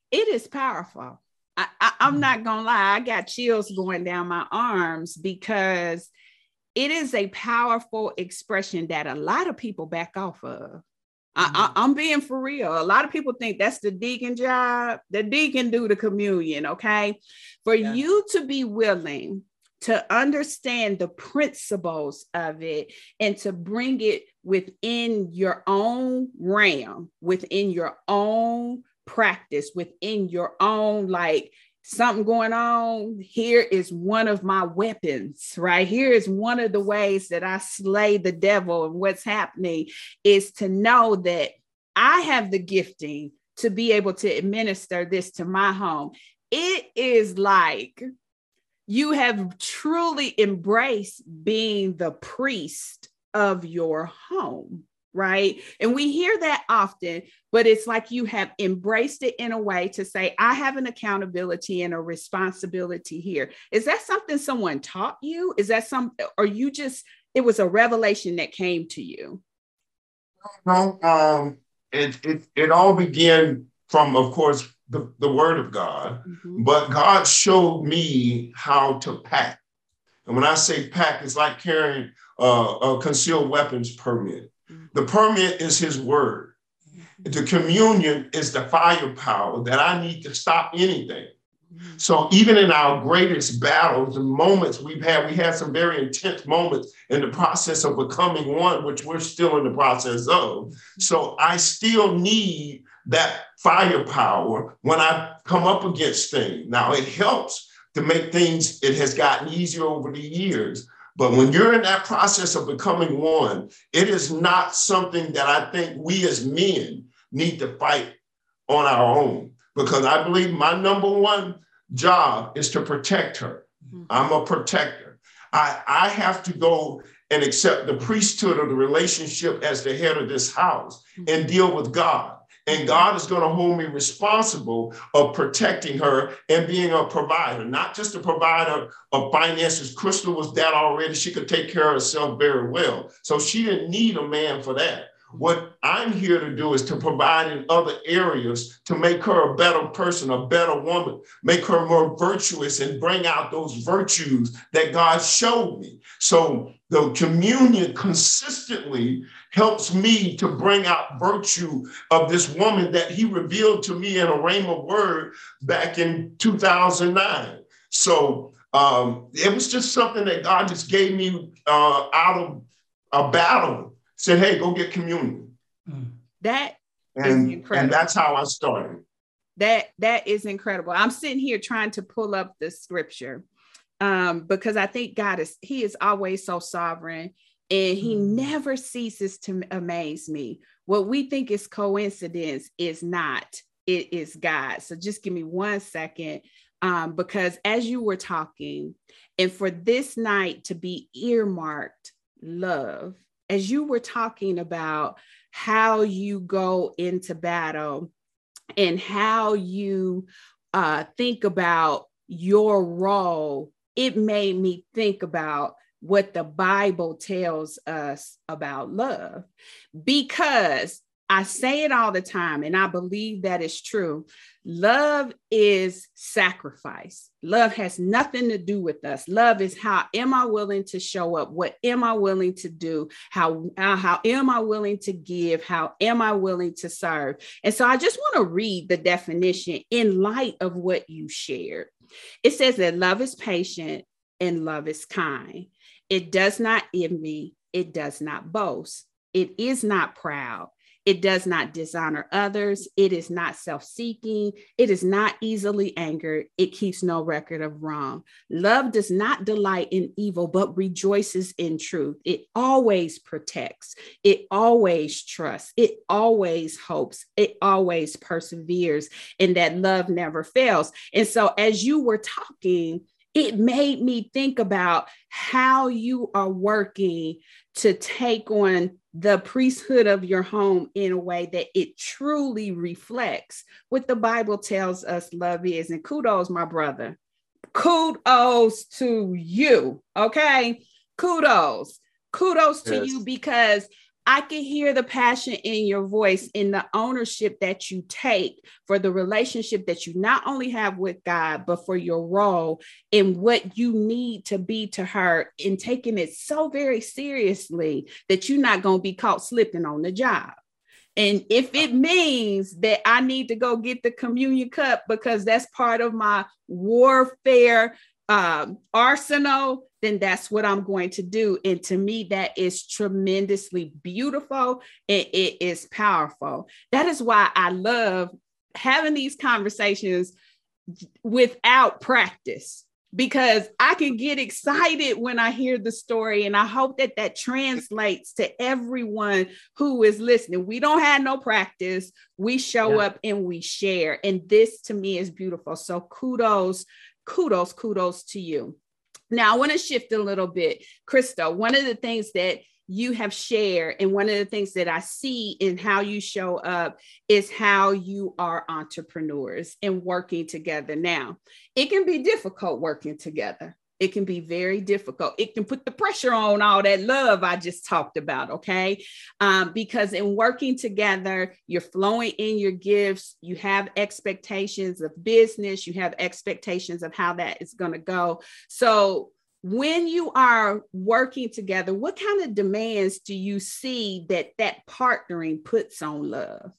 It is powerful. I, I, I'm mm-hmm. not going to lie, I got chills going down my arms because it is a powerful expression that a lot of people back off of. I, am mm-hmm. being for real. A lot of people think that's the deacon job. The deacon do the communion, okay? For yeah. you to be willing to understand the principles of it and to bring it within your own realm, within your own practice, within your own like something going on. Here is one of my weapons, right? Here is one of the ways that I slay the devil. And what's happening is to know that I have the gifting to be able to administer this to my home. It is like you have truly embraced being the priest of your home right? And we hear that often, but it's like you have embraced it in a way to say, I have an accountability and a responsibility here. Is that something someone taught you? Is that some, or you just, it was a revelation that came to you? No, um, it, it, it all began from, of course, the, the word of God, mm-hmm. but God showed me how to pack. And when I say pack, it's like carrying uh, a concealed weapons permit. The permit is his word. Mm-hmm. The communion is the firepower that I need to stop anything. Mm-hmm. So even in our greatest battles and moments we've had, we had some very intense moments in the process of becoming one, which we're still in the process of. Mm-hmm. So I still need that firepower when I come up against things. Now it helps to make things, it has gotten easier over the years, but when you're in that process of becoming one, it is not something that I think we as men need to fight on our own. Because I believe my number one job is to protect her. Mm-hmm. I'm a protector. I, I have to go and accept the priesthood of the relationship as the head of this house mm-hmm. and deal with God. And God is going to hold me responsible of protecting her and being a provider, not just a provider of finances. Crystal was that already. She could take care of herself very well. So she didn't need a man for that. What I'm here to do is to provide in other areas to make her a better person, a better woman, make her more virtuous, and bring out those virtues that God showed me. So the communion consistently helps me to bring out virtue of this woman that he revealed to me in a rhema word back in 2009. So um, it was just something that God just gave me uh, out of a battle said, hey, go get communion. Mm. That and, and that's how I started. That that is incredible. I'm sitting here trying to pull up the scripture um, because I think God is He is always so sovereign and He mm. never ceases to amaze me. What we think is coincidence is not. It is God. So just give me one second um, because as you were talking, and for this night to be earmarked love, as you were talking about how you go into battle and how you uh, think about your role, it made me think about what the Bible tells us about love. Because I say it all the time, and I believe that is true. Love is sacrifice. Love has nothing to do with us. Love is how am I willing to show up? What am I willing to do? How, uh, how am I willing to give? How am I willing to serve? And so I just want to read the definition in light of what you shared. It says that love is patient and love is kind. It does not envy, it does not boast, it is not proud. It does not dishonor others. It is not self seeking. It is not easily angered. It keeps no record of wrong. Love does not delight in evil, but rejoices in truth. It always protects. It always trusts. It always hopes. It always perseveres. And that love never fails. And so, as you were talking, it made me think about how you are working to take on the priesthood of your home in a way that it truly reflects what the Bible tells us love is. And kudos, my brother. Kudos to you. Okay. Kudos. Kudos to yes. you because I can hear the passion in your voice in the ownership that you take for the relationship that you not only have with God, but for your role in what you need to be to her in taking it so very seriously that you're not going to be caught slipping on the job. And if it means that I need to go get the communion cup because that's part of my warfare um, arsenal, then that's what I'm going to do. And to me, that is tremendously beautiful and it is powerful. That is why I love having these conversations without practice because I can get excited when I hear the story. And I hope that that translates to everyone who is listening. We don't have no practice, we show yeah. up and we share. And this to me is beautiful. So kudos kudos, kudos to you. Now, I want to shift a little bit. Crystal, one of the things that you have shared, and one of the things that I see in how you show up is how you are entrepreneurs and working together. Now, it can be difficult working together it can be very difficult. It can put the pressure on all that love I just talked about, okay? Um, because in working together, you're flowing in your gifts, you have expectations of business, you have expectations of how that is going to go. So, when you are working together, what kind of demands do you see that that partnering puts on love?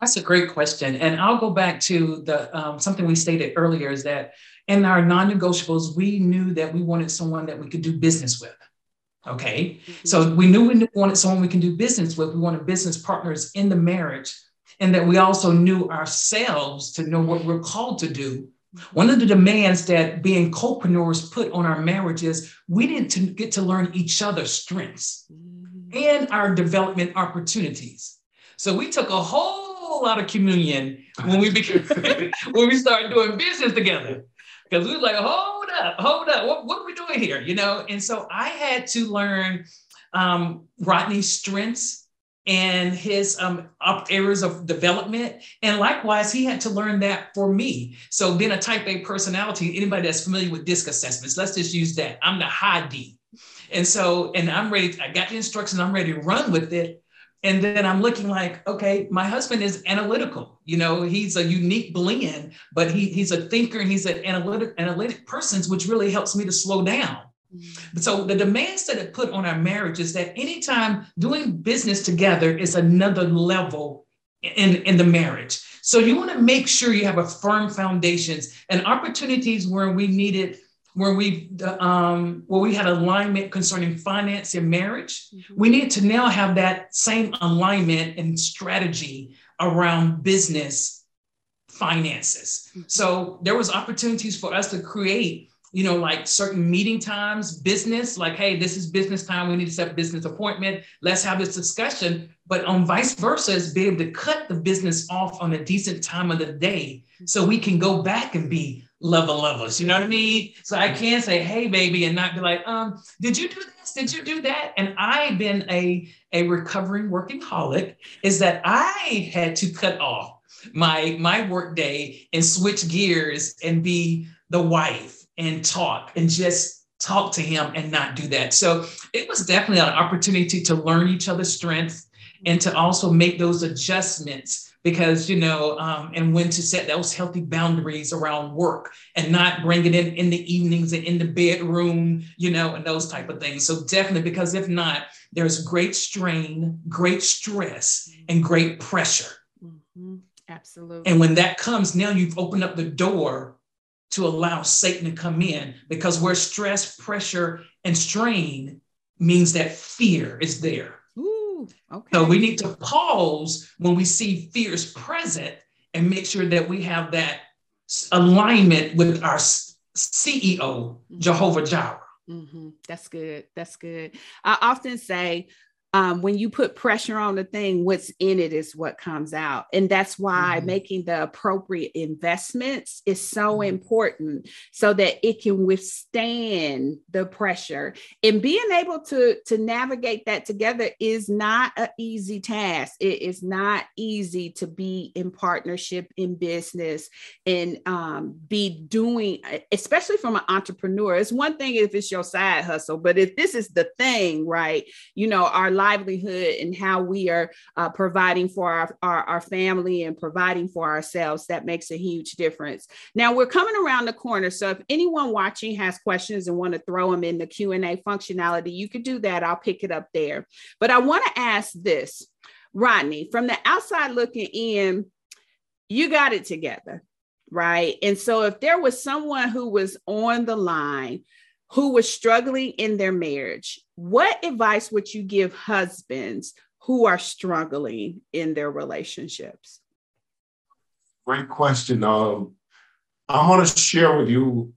That's a great question, and I'll go back to the um, something we stated earlier is that in our non-negotiables, we knew that we wanted someone that we could do business with. Okay, mm-hmm. so we knew we wanted someone we can do business with. We wanted business partners in the marriage, and that we also knew ourselves to know what we're called to do. One of the demands that being co-preneurs put on our marriage is we to get to learn each other's strengths mm-hmm. and our development opportunities. So we took a whole lot of communion when we became when we started doing business together because we was like, hold up, hold up, what, what are we doing here? You know, and so I had to learn um, Rodney's strengths and his um, areas of development. And likewise, he had to learn that for me. So being a type A personality, anybody that's familiar with DISC assessments, let's just use that. I'm the high D. And so, and I'm ready, I got the instructions, I'm ready to run with it. And then I'm looking like, okay, my husband is analytical. You know, he's a unique blend, but he, he's a thinker and he's an analytic, analytic person, which really helps me to slow down. Mm-hmm. So the demands that it put on our marriage is that anytime doing business together is another level in, in the marriage. So you want to make sure you have a firm foundations and opportunities where we needed where we um, where we had alignment concerning finance and marriage, mm-hmm. we need to now have that same alignment and strategy around business finances. Mm-hmm. So there was opportunities for us to create, you know, like certain meeting times, business, like, hey, this is business time. We need to set a business appointment. Let's have this discussion. But on vice versa, is being able to cut the business off on a decent time of the day so we can go back and be level levels. You know what I mean? So I can say, hey, baby, and not be like, um, did you do this? Did you do that? And I've been a, a recovering working holic, is that I had to cut off my my work day and switch gears and be the wife and talk and just talk to him and not do that. So it was definitely an opportunity to learn each other's strengths and to also make those adjustments because you know um, and when to set those healthy boundaries around work and not bring it in in the evenings and in the bedroom you know and those type of things. So definitely because if not there's great strain great stress and great pressure. Mm-hmm. absolutely. And when that comes now you've opened up the door to allow satan to come in because where stress pressure and strain means that fear is there Okay. So we need to pause when we see fears present and make sure that we have that alignment with our CEO, mm-hmm. Jehovah Jireh. Mm-hmm. That's good. That's good. I often say um, when you put pressure on the thing, what's in it is what comes out. And that's why mm-hmm. making the appropriate investments is so mm-hmm. important so that it can withstand the pressure. And being able to, to navigate that together is not an easy task. It is not easy to be in partnership in business and um, be doing, especially from an entrepreneur. It's one thing if it's your side hustle, but if this is the thing, right? You know, our livelihood and how we are uh, providing for our, our, our family and providing for ourselves, that makes a huge difference. Now we're coming around the corner. So if anyone watching has questions and want to throw them in the Q&A functionality, you could do that. I'll pick it up there. But I want to ask this, Rodney, from the outside looking in, you got it together right? And so if there was someone who was on the line who was struggling in their marriage, what advice would you give husbands who are struggling in their relationships? Great question. Um, I want to share with you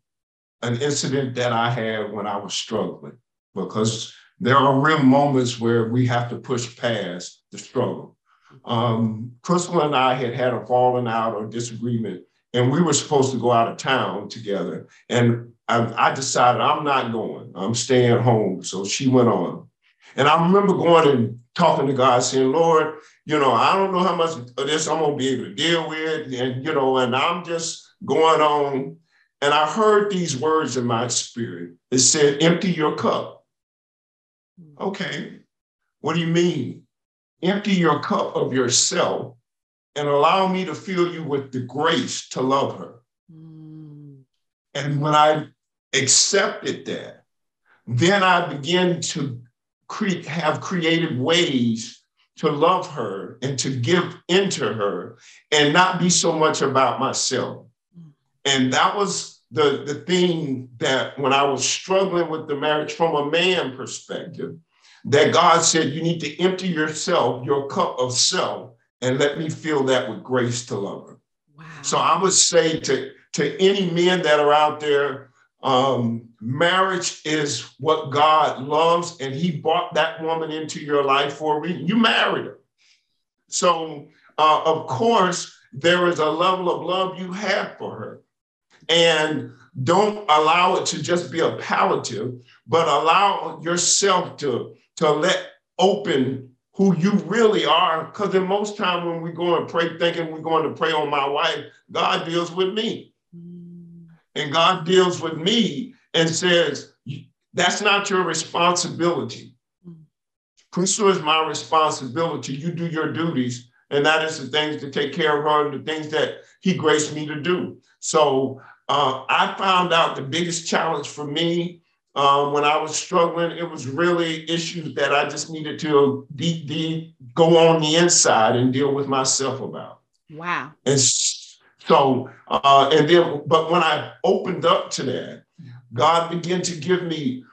an incident that I had when I was struggling because there are real moments where we have to push past the struggle. Um, Crystal and I had had a falling out or disagreement, and we were supposed to go out of town together. And I, I decided I'm not going. I'm staying home. So she went on. And I remember going and talking to God, saying, Lord, you know, I don't know how much of this I'm gonna be able to deal with. And, you know, and I'm just going on. And I heard these words in my spirit. It said, empty your cup. Okay, what do you mean? Empty your cup of yourself and allow me to fill you with the grace to love her. Mm. And when I accepted that, then I began to cre- have creative ways to love her and to give into her and not be so much about myself. And that was the, the thing that when I was struggling with the marriage from a man perspective, that God said, you need to empty yourself, your cup of self, and let me fill that with grace to love her. Wow. So I would say to, to any men that are out there um, marriage is what God loves, and He brought that woman into your life for a reason. You married her. So, uh, of course, there is a level of love you have for her. And don't allow it to just be a palliative, but allow yourself to, to let open who you really are. Because in most time when we go and pray, thinking we're going to pray on my wife, God deals with me. And God deals with me and says, That's not your responsibility. Crystal is my responsibility. You do your duties, and that is the things to take care of her, and the things that he graced me to do. So uh, I found out the biggest challenge for me um, when I was struggling, it was really issues that I just needed to deep, deep go on the inside and deal with myself about. Wow. And so, uh, and then, but when I opened up to that, God began to give me,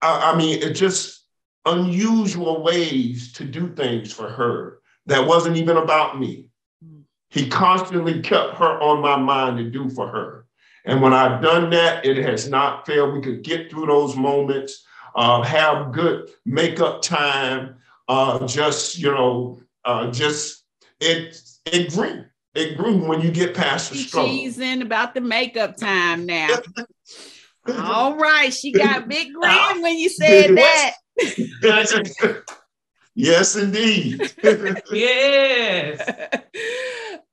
I, I mean, it just unusual ways to do things for her that wasn't even about me. Mm. He constantly kept her on my mind to do for her. And when I've done that, it has not failed. We could get through those moments, uh, have good makeup time, uh, just, you know, uh, just it, it grew. It grew when you get past the struggle. Teasing about the makeup time now. All right, she got big ah. grin when you said that. yes, indeed. yes.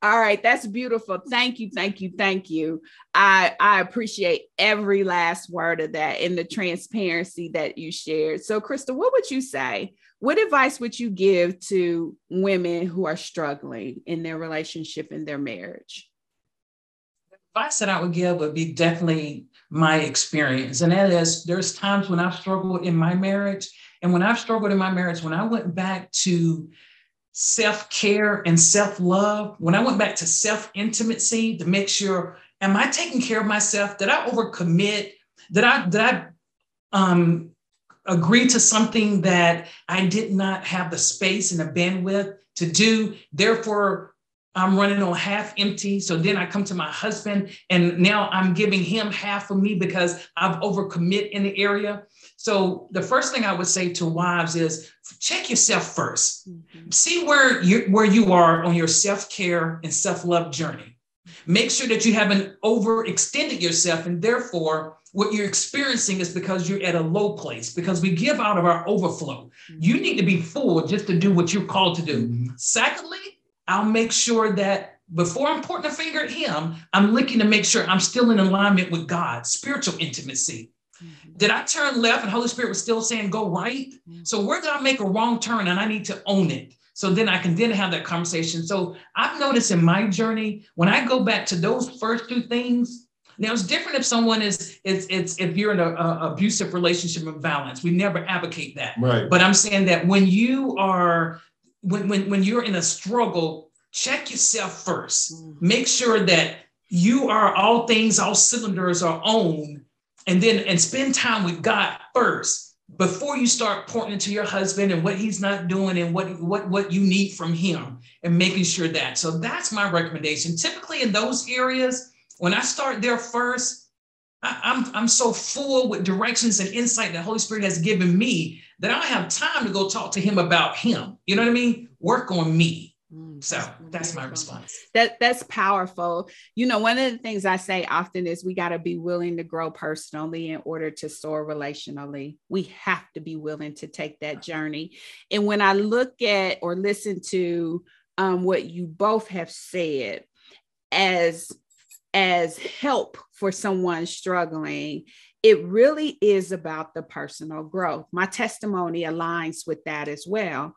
All right, that's beautiful. Thank you, thank you, thank you. I I appreciate every last word of that and the transparency that you shared. So, Crystal, what would you say? What advice would you give to women who are struggling in their relationship in their marriage? The advice that I would give would be definitely my experience. And that is there's times when I've struggled in my marriage. And when I've struggled in my marriage, when I went back to self care and self love, when I went back to self intimacy to make sure, am I taking care of myself? Did I overcommit? Did I, did I um, agree to something that I did not have the space and the bandwidth to do? Therefore, I'm running on half empty. So then I come to my husband and now I'm giving him half of me because I've overcommit in the area. So the first thing I would say to wives is check yourself 1st mm-hmm. See where you where you are on your self-care and self-love journey. Make sure that you haven't overextended yourself and therefore what you're experiencing is because you're at a low place because we give out of our overflow. Mm-hmm. You need to be full just to do what you're called to do. Mm-hmm. Secondly, I'll make sure that before I'm pointing a finger at him, I'm looking to make sure I'm still in alignment with God, spiritual intimacy. Mm-hmm. Did I turn left and Holy Spirit was still saying go right? Mm-hmm. So where did I make a wrong turn and I need to own it? So then I can then have that conversation. So I've noticed in my journey, when I go back to those first two things, now it's different if someone is it's it's if you're in an abusive relationship of violence. We never advocate that. Right. But I'm saying that when you are when when when you're in a struggle, check yourself 1st mm-hmm. Make sure that you are all things, all cylinders are on and then and spend time with God first before you start pointing to your husband and what he's not doing and what what what you need from him and making sure that. So that's my recommendation. Typically in those areas, when I start there first, I, I'm I'm so full with directions and insight that Holy Spirit has given me that I don't have time to go talk to him about him. You know what I mean? Work on me. Mm, so that's my response. That that's powerful. You know, one of the things I say often is we got to be willing to grow personally in order to soar relationally. We have to be willing to take that journey. And when I look at or listen to um, what you both have said as as help for someone struggling, it really is about the personal growth. My testimony aligns with that as well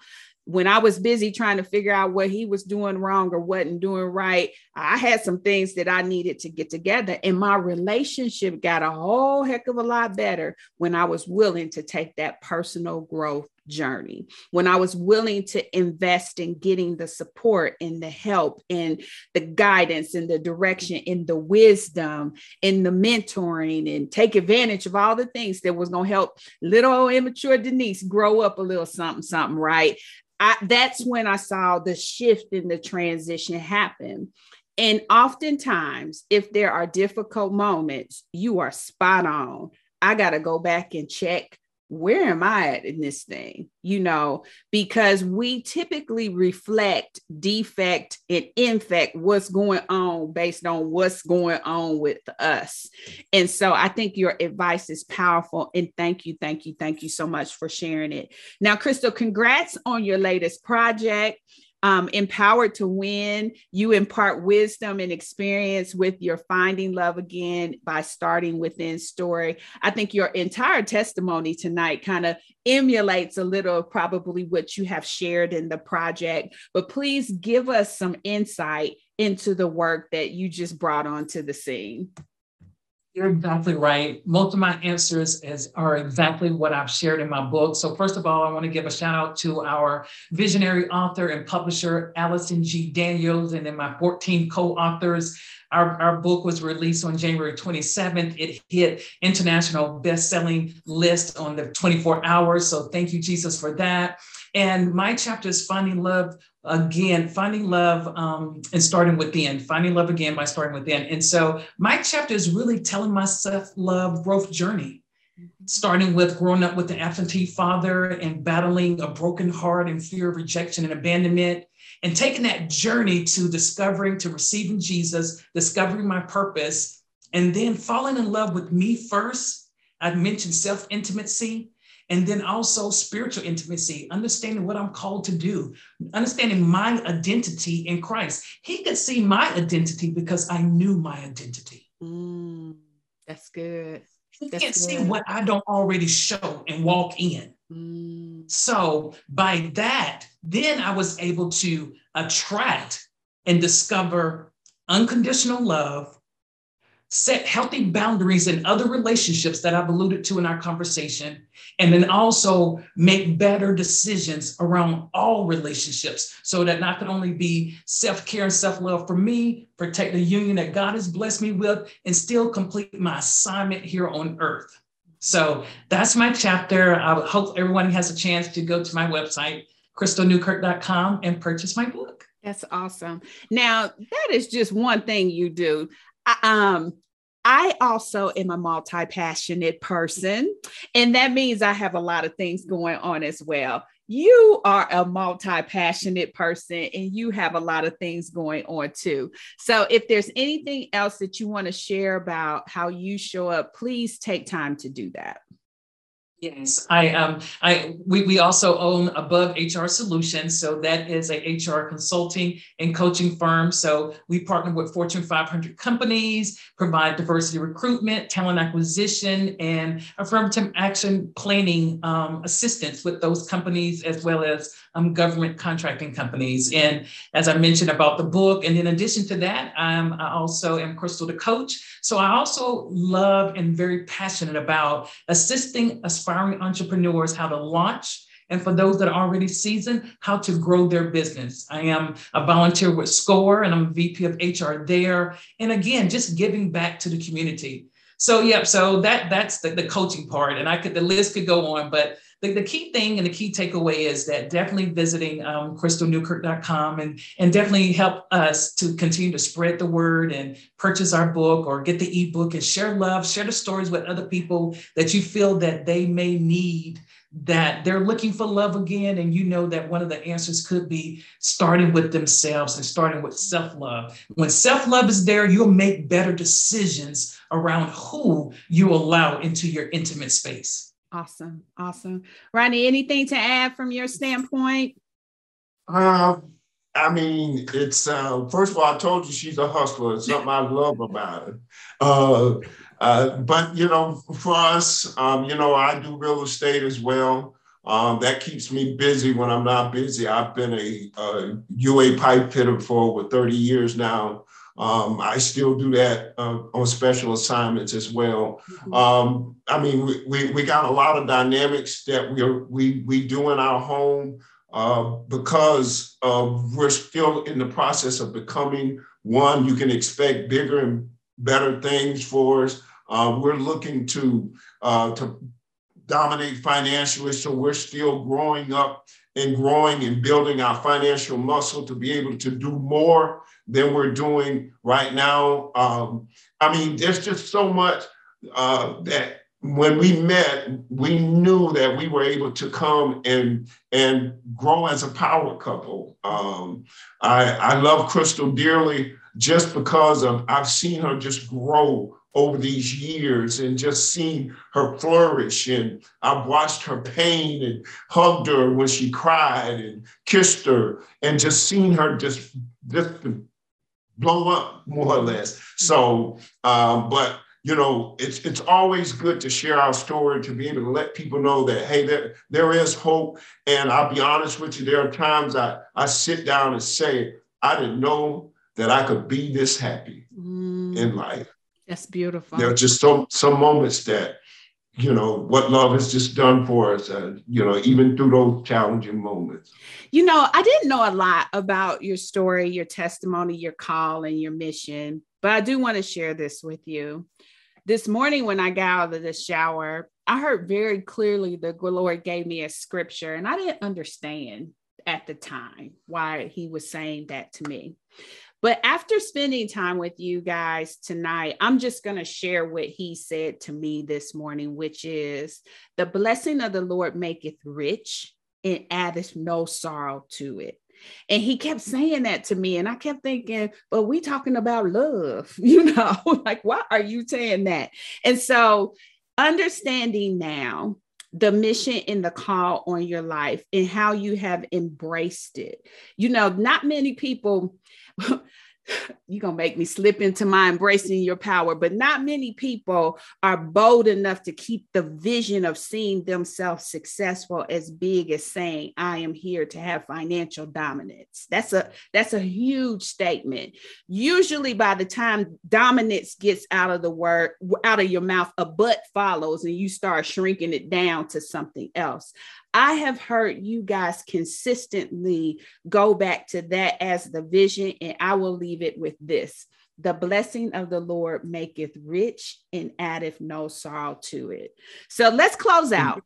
when I was busy trying to figure out what he was doing wrong or wasn't doing right, I had some things that I needed to get together. And my relationship got a whole heck of a lot better when I was willing to take that personal growth journey, when I was willing to invest in getting the support and the help and the guidance and the direction and the wisdom and the mentoring and take advantage of all the things that was going to help little immature Denise grow up a little something, something, right? I, that's when I saw the shift in the transition happen. And oftentimes, if there are difficult moments, you are spot on. I got to go back and check where am I at in this thing? You know, because we typically reflect defect and infect what's going on based on what's going on with us. And so I think your advice is powerful. And thank you, thank you, thank you so much for sharing it. Now, Crystal, congrats on your latest project. Um, empowered to win. You impart wisdom and experience with your finding love again by starting within story. I think your entire testimony tonight kind of emulates a little probably what you have shared in the project, but please give us some insight into the work that you just brought onto the scene. You're exactly right. Most of my answers is, are exactly what I've shared in my book. So first of all, I want to give a shout out to our visionary author and publisher, Allison G. Daniels, and then my 14 co-authors. Our, our book was released on January 27th. It hit international best-selling list on the 24 hours. So thank you, Jesus, for that. And my chapter is Finding Love again finding love um, and starting within finding love again by starting within and so my chapter is really telling my self-love growth journey starting with growing up with an absentee father and battling a broken heart and fear of rejection and abandonment and taking that journey to discovering to receiving jesus discovering my purpose and then falling in love with me first. I've mentioned self-intimacy and then also spiritual intimacy, understanding what I'm called to do, understanding my identity in Christ. He could see my identity because I knew my identity. Mm, that's good. He That's can't good. see what I don't already show and walk in. Mm, So by that, then I was able to attract and discover unconditional love, set healthy boundaries in other relationships that I've alluded to in our conversation, and then also make better decisions around all relationships so that I can only be self-care and self-love for me, protect the union that God has blessed me with, and still complete my assignment here on earth. So that's my chapter. I hope everyone has a chance to go to my website, crystalnewkirk.com, and purchase my book. that's awesome. Now, that is just one thing you do. I, um, I also am a multi passionate person, and that means I have a lot of things going on as well. You are a multi passionate person, and you have a lot of things going on too. So, if there's anything else that you want to share about how you show up, please take time to do that. Yes, I um I we we also own Above HR Solutions, so that is a HR consulting and coaching firm. So we partner with Fortune 500 companies, provide diversity recruitment, talent acquisition, and affirmative action planning um, assistance with those companies as well as um, government contracting companies. And as I mentioned about the book, and in addition to that, um, I also am Crystal the coach. So I also love and very passionate about assisting aspiring entrepreneurs how to launch. And for those that are already seasoned, how to grow their business. I am a volunteer with SCORE and I'm a VP of HR there. And again, just giving back to the community. So, yep. So that that's the, the coaching part. And I could, the list could go on, but the, the key thing and the key takeaway is that definitely visiting um, crystalnewkirk.com and, and definitely help us to continue to spread the word and purchase our book or get the ebook and share love, share the stories with other people that you feel that they may need that they're looking for love again. And you know that one of the answers could be starting with themselves and starting with self love. When self love is there, you'll make better decisions around who you allow into your intimate space. Awesome. Awesome. Rodney, anything to add from your standpoint? Um, I mean, it's uh, first of all, I told you she's a hustler. It's something I love about her. Uh, uh, but you know, for us, um, you know, I do real estate as well. Um, that keeps me busy when I'm not busy. I've been a, a UA pipe fitter for over 30 years now. Um, I still do that uh, on special assignments as well. Um, I mean, we, we, we got a lot of dynamics that we are, we we do in our home uh, because uh, we're still in the process of becoming one. You can expect bigger and better things for us. Uh, we're looking to uh, to dominate financially, so we're still growing up and growing and building our financial muscle to be able to do more than we're doing right now. Um, I mean, there's just so much uh, that when we met, we knew that we were able to come and and grow as a power couple. Um, I, I love Crystal dearly. just because of I've seen her just grow over these years and just seen her flourish. And I've watched her pain and hugged her when she cried and kissed her and just seen her just, just blow up more or less. So, um, but you know, it's it's always good to share our story to be able to let people know that hey, there there is hope. And I'll be honest with you, there are times I I sit down and say, I didn't know that I could be this happy mm. in life. That's beautiful. There are just some some moments that, you know, what love has just done for us, uh, you know, even through those challenging moments. You know, I didn't know a lot about your story, your testimony, your call, and your mission, but I do want to share this with you. This morning, when I got out of the shower, I heard very clearly the Lord gave me a scripture, and I didn't understand at the time why he was saying that to me. But after spending time with you guys tonight, I'm just going to share what he said to me this morning, which is the blessing of the Lord maketh rich and addeth no sorrow to it. And he kept saying that to me. And I kept thinking, but we talking about love, you know, like, why are you saying that? And so understanding now the mission and the call on your life and how you have embraced it. You know, not many people you're going to make me slip into my embracing your power. But not many people are bold enough to keep the vision of seeing themselves successful as big as saying, I am here to have financial dominance. That's a that's a huge statement. Usually by the time dominance gets out of the word out of your mouth, a but follows and you start shrinking it down to something else. I have heard you guys consistently go back to that as the vision, and I will leave it with this the blessing of the Lord maketh rich and addeth no sorrow to it. So let's close out.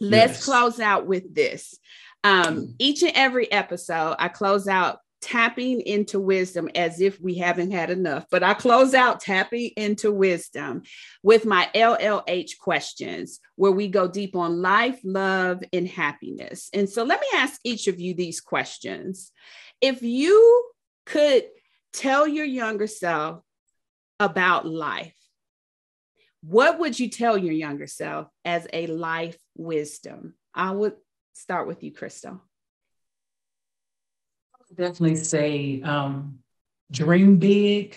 Let's yes. close out with this. Um, each and every episode, I close out tapping into wisdom as if we haven't had enough. But I close out tapping into wisdom with my LLH questions, where we go deep on life, love, and happiness. And so let me ask each of you these questions. If you could tell your younger self about life, what would you tell your younger self as a life wisdom? I would start with you, Crystal definitely say um, dream big,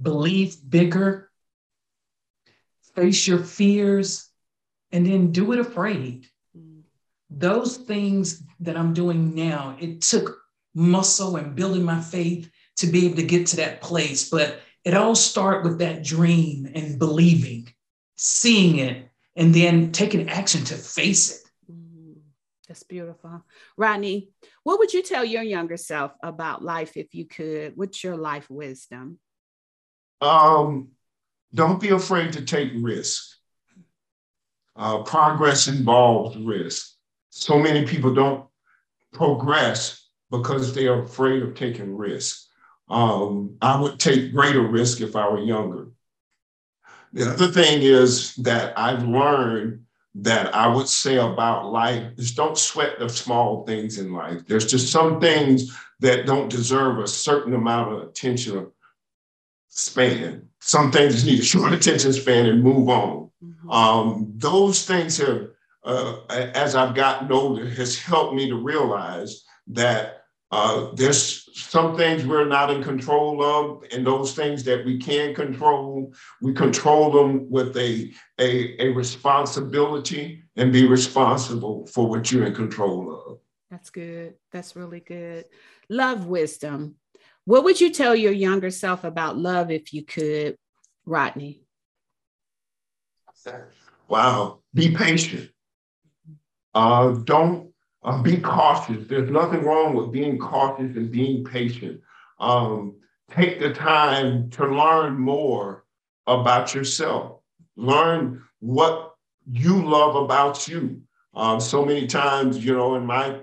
believe bigger, face your fears, and then do it afraid. Those things that I'm doing now, it took muscle and building my faith to be able to get to that place. But it all started with that dream and believing, seeing it, and then taking action to face it. That's beautiful. Rodney, what would you tell your younger self about life if you could? What's your life wisdom? Um, don't be afraid to take risk. Uh, progress involves risk. So many people don't progress because they are afraid of taking risk. Um, I would take greater risk if I were younger. The other thing is that I've learned that I would say about life is don't sweat the small things in life. There's just some things that don't deserve a certain amount of attention span. Some things just need a short attention span and move on. Mm-hmm. Um, those things have, uh, as I've gotten older, has helped me to realize that uh, there's some things we're not in control of, and those things that we can control, we control them with a, a, a responsibility and be responsible for what you're in control of. That's good. That's really good. Love wisdom. What would you tell your younger self about love if you could, Rodney? Wow. Be patient. Uh, don't uh, be cautious. There's nothing wrong with being cautious and being patient. Um, take the time to learn more about yourself. Learn what you love about you. Um, so many times, you know, in my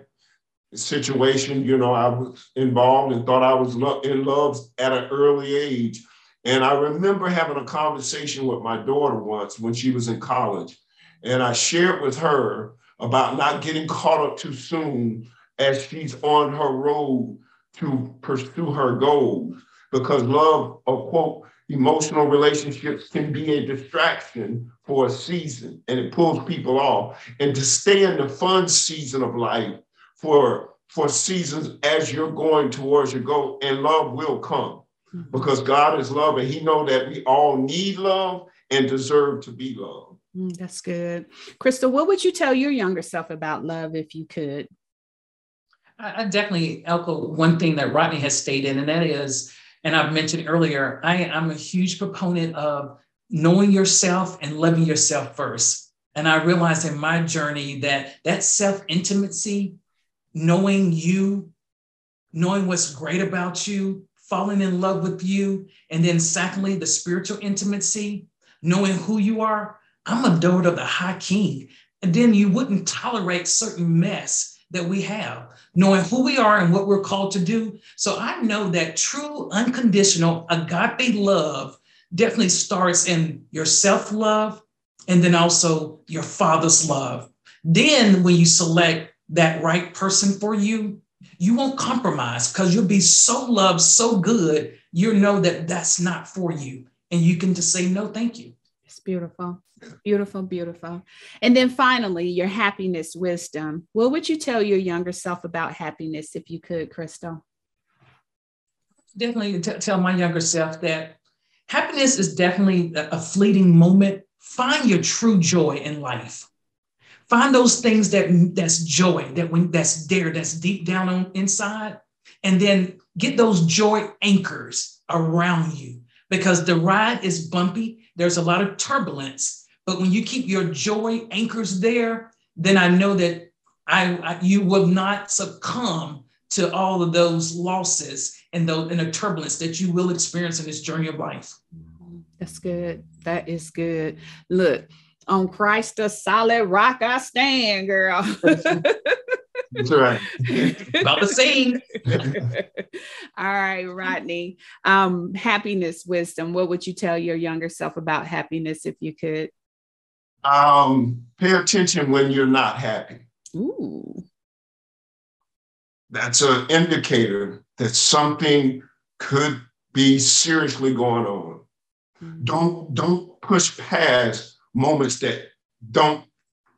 situation, you know, I was involved and thought I was lo- in love at an early age. And I remember having a conversation with my daughter once when she was in college. And I shared with her about not getting caught up too soon as she's on her road to pursue her goals. because love, or quote, emotional relationships can be a distraction for a season and it pulls people off. And to stay in the fun season of life for, for seasons as you're going towards your goal, and love will come mm-hmm. because God is love and He know that we all need love and deserve to be loved. Mm, that's good. Crystal, what would you tell your younger self about love if you could? I, I definitely echo one thing that Rodney has stated, and that is and I've mentioned earlier, I am a huge proponent of knowing yourself and loving yourself first. And I realized in my journey that that self intimacy, knowing you, knowing what's great about you, falling in love with you, and then secondly, the spiritual intimacy, knowing who you are. I'm a daughter of the High King. And then you wouldn't tolerate certain mess that we have, knowing who we are and what we're called to do. So I know that true, unconditional, agape love definitely starts in your self love and then also your father's love. Then, when you select that right person for you, you won't compromise because you'll be so loved, so good, you know that that's not for you. And you can just say, no, thank you. It's beautiful. Beautiful, beautiful. And then finally, your happiness wisdom. What would you tell your younger self about happiness if you could, Crystal? Definitely t- tell my younger self that happiness is definitely a fleeting moment. Find your true joy in life. Find those things that that's joy, that when that's there, that's deep down on inside, and then get those joy anchors around you because the ride is bumpy. There's a lot of turbulence, but when you keep your joy anchors there, then I know that I, I you will not succumb to all of those losses and the, and the turbulence that you will experience in this journey of life. That's good. That is good. Look, on Christ, the solid rock I stand, girl. That's right. About the same. All right, Rodney. Um, happiness, wisdom. What would you tell your younger self about happiness if you could? Um, pay attention when you're not happy. Ooh. That's an indicator that something could be seriously going on. Mm-hmm. Don't don't push past moments that don't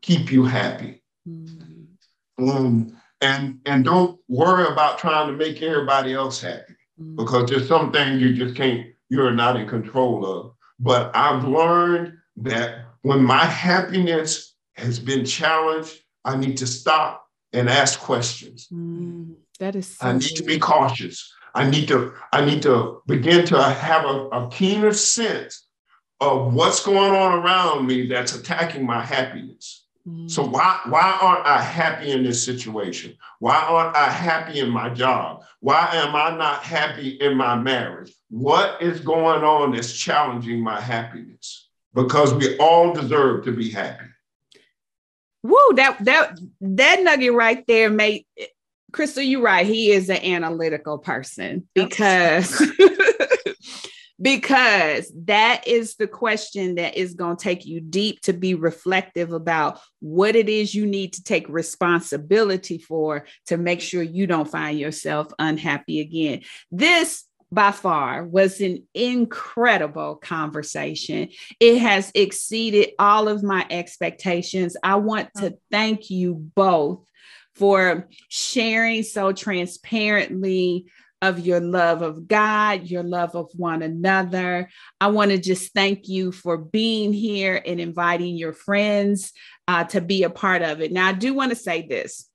keep you happy. Mm-hmm. Um, and and don't worry about trying to make everybody else happy mm-hmm. because there's some things you just can't you're not in control of. But I've learned that when my happiness has been challenged, I need to stop and ask questions. Mm, that is. So I need to be cautious. I need to. I need to begin to have a, a keener sense of what's going on around me that's attacking my happiness. Mm. So why why aren't I happy in this situation? Why aren't I happy in my job? Why am I not happy in my marriage? What is going on that's challenging my happiness? Because we all deserve to be happy. Woo, that that that nugget right there made Crystal, you're right. He is an analytical person because because that is the question that is going to take you deep to be reflective about what it is you need to take responsibility for to make sure you don't find yourself unhappy again. This by far was an incredible conversation. It has exceeded all of my expectations. I want to thank you both for sharing so transparently of your love of God, your love of one another. I want to just thank you for being here and inviting your friends uh, to be a part of it. Now, I do want to say this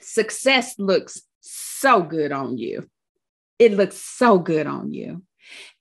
success looks so good on you it looks so good on you.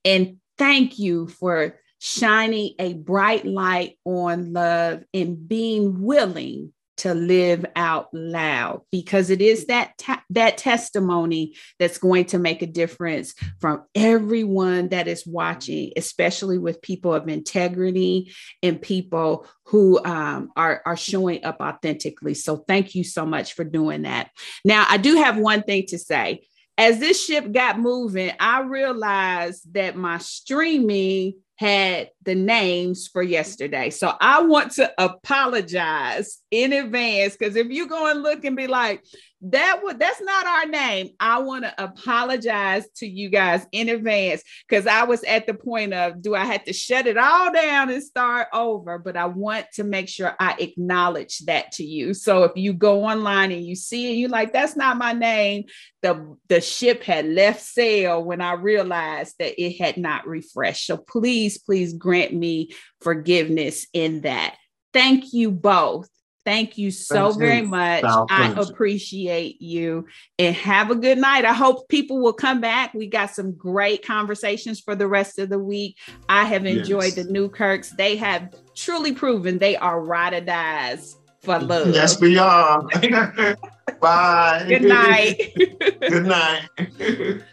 And thank you for shining a bright light on love and being willing to live out loud because it is that ta- that testimony that's going to make a difference from everyone that is watching especially with people of integrity and people who um, are are showing up authentically. So thank you so much for doing that. Now i do have one thing to say as this ship got moving, I realized that my streaming had the names for yesterday. So I want to apologize in advance because if you go and look and be like, that would that's not our name. I want to apologize to you guys in advance because I was at the point of do I have to shut it all down and start over? But I want to make sure I acknowledge that to you. So if you go online and you see it, you like that's not my name. The the ship had left sail when I realized that it had not refreshed. So please, please grant me forgiveness in that. Thank you both Thank you so Thank very you. much. I appreciate you and have a good night. I hope people will come back. We got some great conversations for the rest of the week. I have enjoyed yes. the Newkirks. They have truly proven they are ride or dies for love. Yes, we are. Bye. Good night. good night.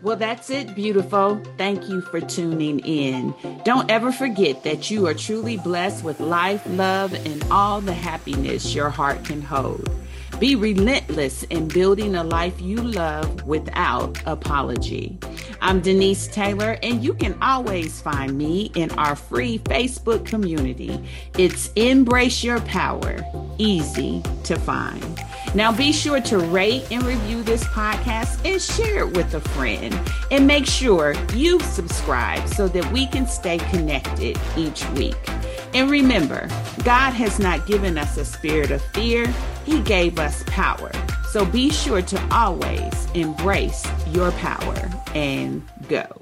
Well, that's it, beautiful. Thank you for tuning in. Don't ever forget that you are truly blessed with life, love, and all the happiness your heart can hold. Be relentless in building a life you love without apology. I'm Denise Taylor, and you can always find me in our free Facebook community. It's Embrace Your Power, easy to find. Now be sure to rate and review this podcast and share it with a friend. And make sure you subscribe so that we can stay connected each week. And remember, God has not given us a spirit of fear, He gave us power. So be sure to always embrace your power and go.